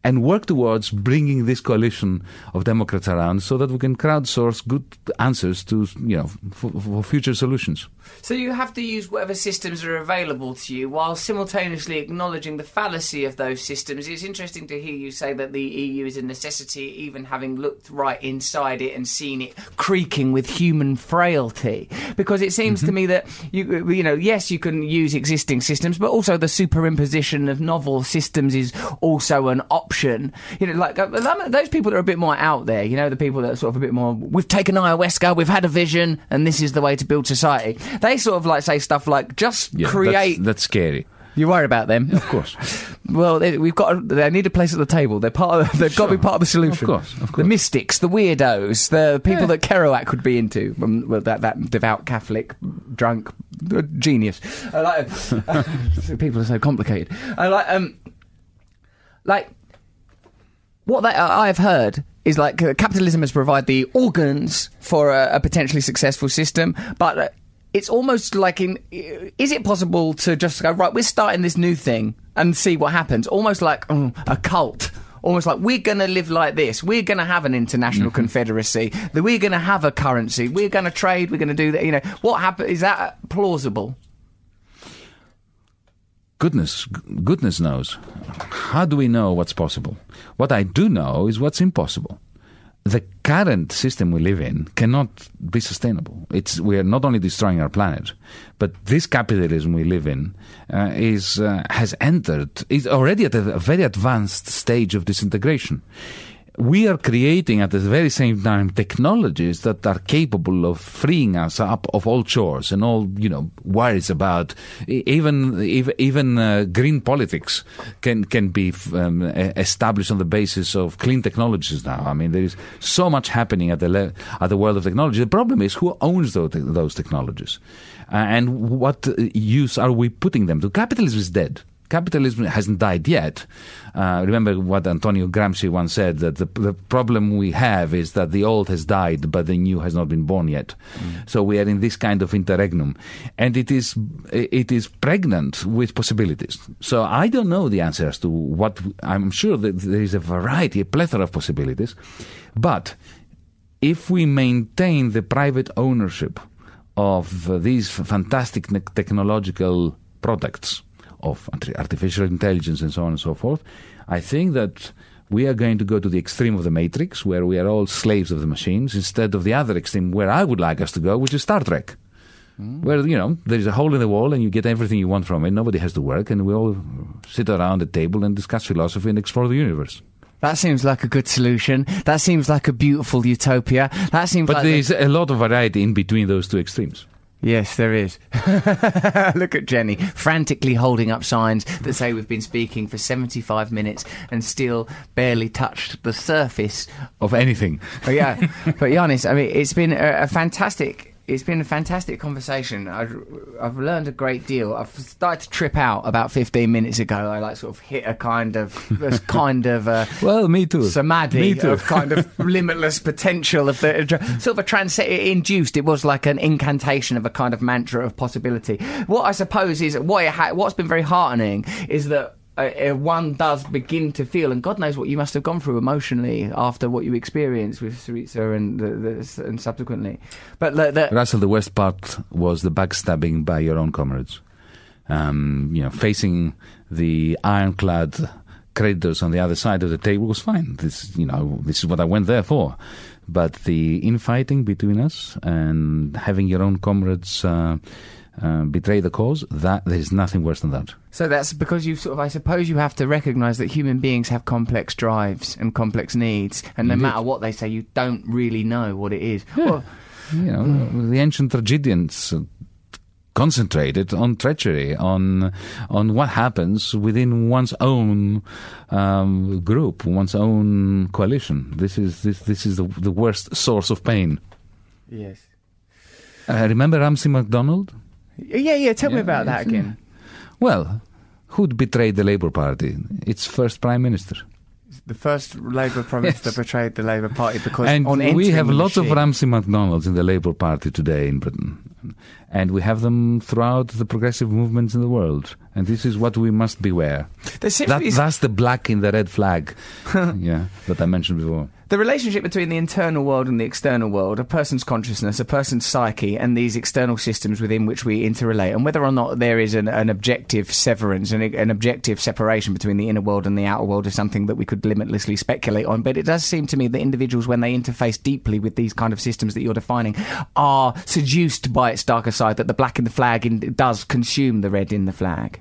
and work towards bringing this coalition of Democrats around so that we can crowdsource good answers to, you know, for, for future solutions. So you have to use whatever systems are available to you while simultaneously acknowledging the fallacy of those systems. It's interesting to hear you say that the EU is a necessity, even having looked right inside it and seen it creaking with human frailty. Because it seems mm-hmm. to me that you, you know, yes, you can use existing systems, but also the superimposition of novel systems is also an option You know, like uh, those people that are a bit more out there. You know, the people that are sort of a bit more. We've taken ayahuasca. We've had a vision, and this is the way to build society. They sort of like say stuff like, just yeah, create. That's, that's scary. You worry about them, of course. well, they, we've got. They need a place at the table. They're part. Of, they've sure. got to be part of the solution. Of course, of course. The mystics, the weirdos, the people yeah. that Kerouac would be into. Um, well, that that devout Catholic, drunk, uh, genius. I like, uh, people are so complicated. I like um, like what they, uh, I've heard is like uh, capitalism has provided the organs for a, a potentially successful system, but uh, it's almost like in is it possible to just go right? We're starting this new thing and see what happens. Almost like um, a cult. Almost like we're going to live like this. We're going to have an international mm-hmm. confederacy. That we're going to have a currency. We're going to trade. We're going to do that. You know what happen? Is that plausible? Goodness, goodness knows. How do we know what's possible? What I do know is what's impossible. The current system we live in cannot be sustainable. It's we are not only destroying our planet, but this capitalism we live in uh, is uh, has entered is already at a, a very advanced stage of disintegration we are creating at the very same time technologies that are capable of freeing us up of all chores and all you know worries about even even, uh, green politics can can be um, established on the basis of clean technologies now. I mean, there is so much happening at the le- at the world of technology. The problem is who owns those, those technologies, uh, and what uh, use are we putting them to? Capitalism is dead capitalism hasn't died yet. Uh, remember what Antonio Gramsci once said that the, the problem we have is that the old has died, but the new has not been born yet. Mm. So we are in this kind of interregnum, and it is it is pregnant with possibilities. So I don't know the answer as to what I'm sure that there is a variety, a plethora of possibilities, but if we maintain the private ownership of uh, these fantastic technological products of artificial intelligence and so on and so forth, I think that we are going to go to the extreme of the matrix, where we are all slaves of the machines, instead of the other extreme, where I would like us to go, which is Star Trek. Mm. Where, you know, there's a hole in the wall and you get everything you want from it. Nobody has to work, and we all sit around the table and discuss philosophy and explore the universe. That seems like a good solution. That seems like a beautiful utopia. That seems but like there's the- a lot of variety in between those two extremes. Yes, there is. Look at Jenny frantically holding up signs that say we've been speaking for 75 minutes and still barely touched the surface of anything. Oh, but yeah, but Yanis, I mean, it's been a, a fantastic it's been a fantastic conversation. I've, I've, learned a great deal. I've started to trip out about 15 minutes ago. I like sort of hit a kind of, a kind of, uh, well, me too. Samadhi me too. of kind of limitless potential of the sort of a trans induced. It was like an incantation of a kind of mantra of possibility. What I suppose is what ha- what's been very heartening is that uh, one does begin to feel, and God knows what you must have gone through emotionally after what you experienced with Syriza and, the, the, and subsequently. But the, the Russell, the worst part was the backstabbing by your own comrades. Um, you know, facing the ironclad creditors on the other side of the table was fine. This, you know, this is what I went there for. But the infighting between us and having your own comrades. Uh, uh, betray the cause, that there's nothing worse than that. So that's because you sort of, I suppose, you have to recognise that human beings have complex drives and complex needs, and no Indeed. matter what they say, you don't really know what it is. Yeah. Well, you know, the ancient tragedians uh, concentrated on treachery, on on what happens within one's own um, group, one's own coalition. This is this this is the, the worst source of pain. yes. Uh, remember Ramsay MacDonald? Yeah, yeah. Tell me about that uh, again. Well, who'd betrayed the Labour Party? Its first prime minister. The first Labour Prime Minister Yes. betrayed the Labour Party because and on we have lots of machine- Ramsay MacDonalds in the Labour Party today in Britain. And we have them throughout the progressive movements in the world. And this is what we must beware. That, be that's the black in the red flag yeah, that I mentioned before. the relationship between the internal world and the external world, a person's consciousness, a person's psyche, and these external systems within which we interrelate, and whether or not there is an, an objective severance and an objective separation between the inner world and the outer world is something that we could limitlessly speculate on. But it does seem to me that individuals, when they interface deeply with these kind of systems that you're defining, are seduced by its darker side. That the black in the flag in, does consume the red in the flag.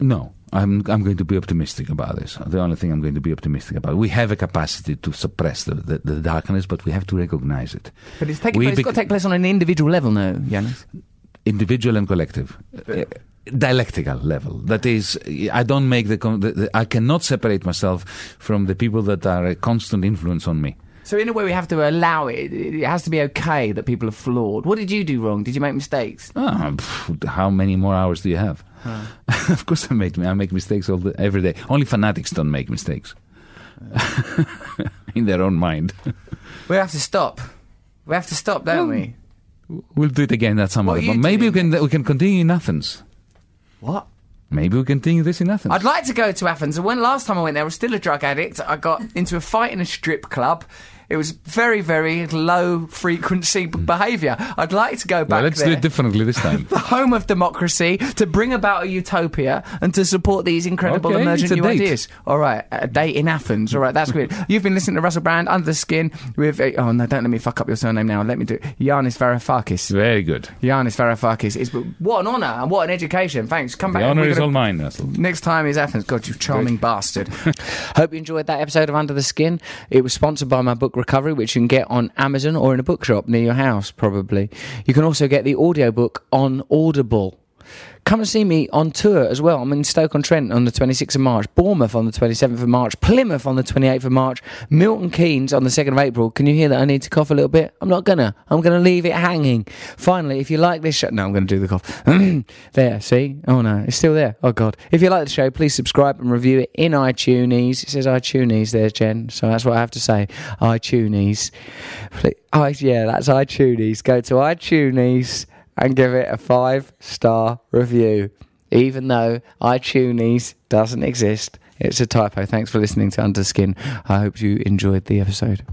No, I'm, I'm going to be optimistic about this. The only thing I'm going to be optimistic about. We have a capacity to suppress the, the, the darkness, but we have to recognize it. But it's, taking We place, it's bec- got to take place on an individual level, no, Yanis? individual and collective. Uh, dialectical level. That is, I don't make the, the, the. I cannot separate myself from the people that are a constant influence on me. So in a way, we have to allow it. It has to be okay that people are flawed. What did you do wrong? Did you make mistakes? Ah, pff, how many more hours do you have? of course, I make I make mistakes all the, every day. Only fanatics don't make mistakes in their own mind. We have to stop. We have to stop, don't Well, we? We'll do it again at some What other are point. Maybe we can we can continue in Athens. What? Maybe we can continue this in Athens. I'd like to go to Athens. And when last time I went there, I was still a drug addict. I got into a fight in a strip club. It was very, very low frequency behaviour. I'd like to go back Well, let's there. do it differently this time. the home of democracy to bring about a utopia and to support these incredible Okay, emergent it's a new date. ideas. All right, a date in Athens. All right, that's good. You've been listening to Russell Brand Under the Skin with uh, oh no, don't let me fuck up your surname now. Let me do it. Yanis Varoufakis. Very good. Yanis Varoufakis. It's what an honour and what an education. Thanks. Come The back. honour is all mine, Russell. Next time is Athens. God, you charming bastard. Hope you enjoyed that episode of Under the Skin. It was sponsored by my book Recovery, which you can get on Amazon or in a bookshop near your house, probably. You can also get the audiobook on Audible. Come and see me on tour as well. I'm in Stoke on Trent on the 26th of March, Bournemouth on the 27th of March, Plymouth on the 28th of March, Milton Keynes on the 2nd of April. Can you hear that I need to cough a little bit? I'm not gonna. I'm gonna leave it hanging. Finally, if you like this show, no, I'm gonna do the cough. there, see? Oh no, it's still there. Oh god. If you like the show, please subscribe and review it in iTunes. It says iTunes there, Jen. So that's what I have to say. iTunes. Please- I, yeah, that's iTunes. Go to iTunes and give it a five star review. Even though iTunes doesn't exist, it's a typo. Thanks for listening to Underskin. I hope you enjoyed the episode.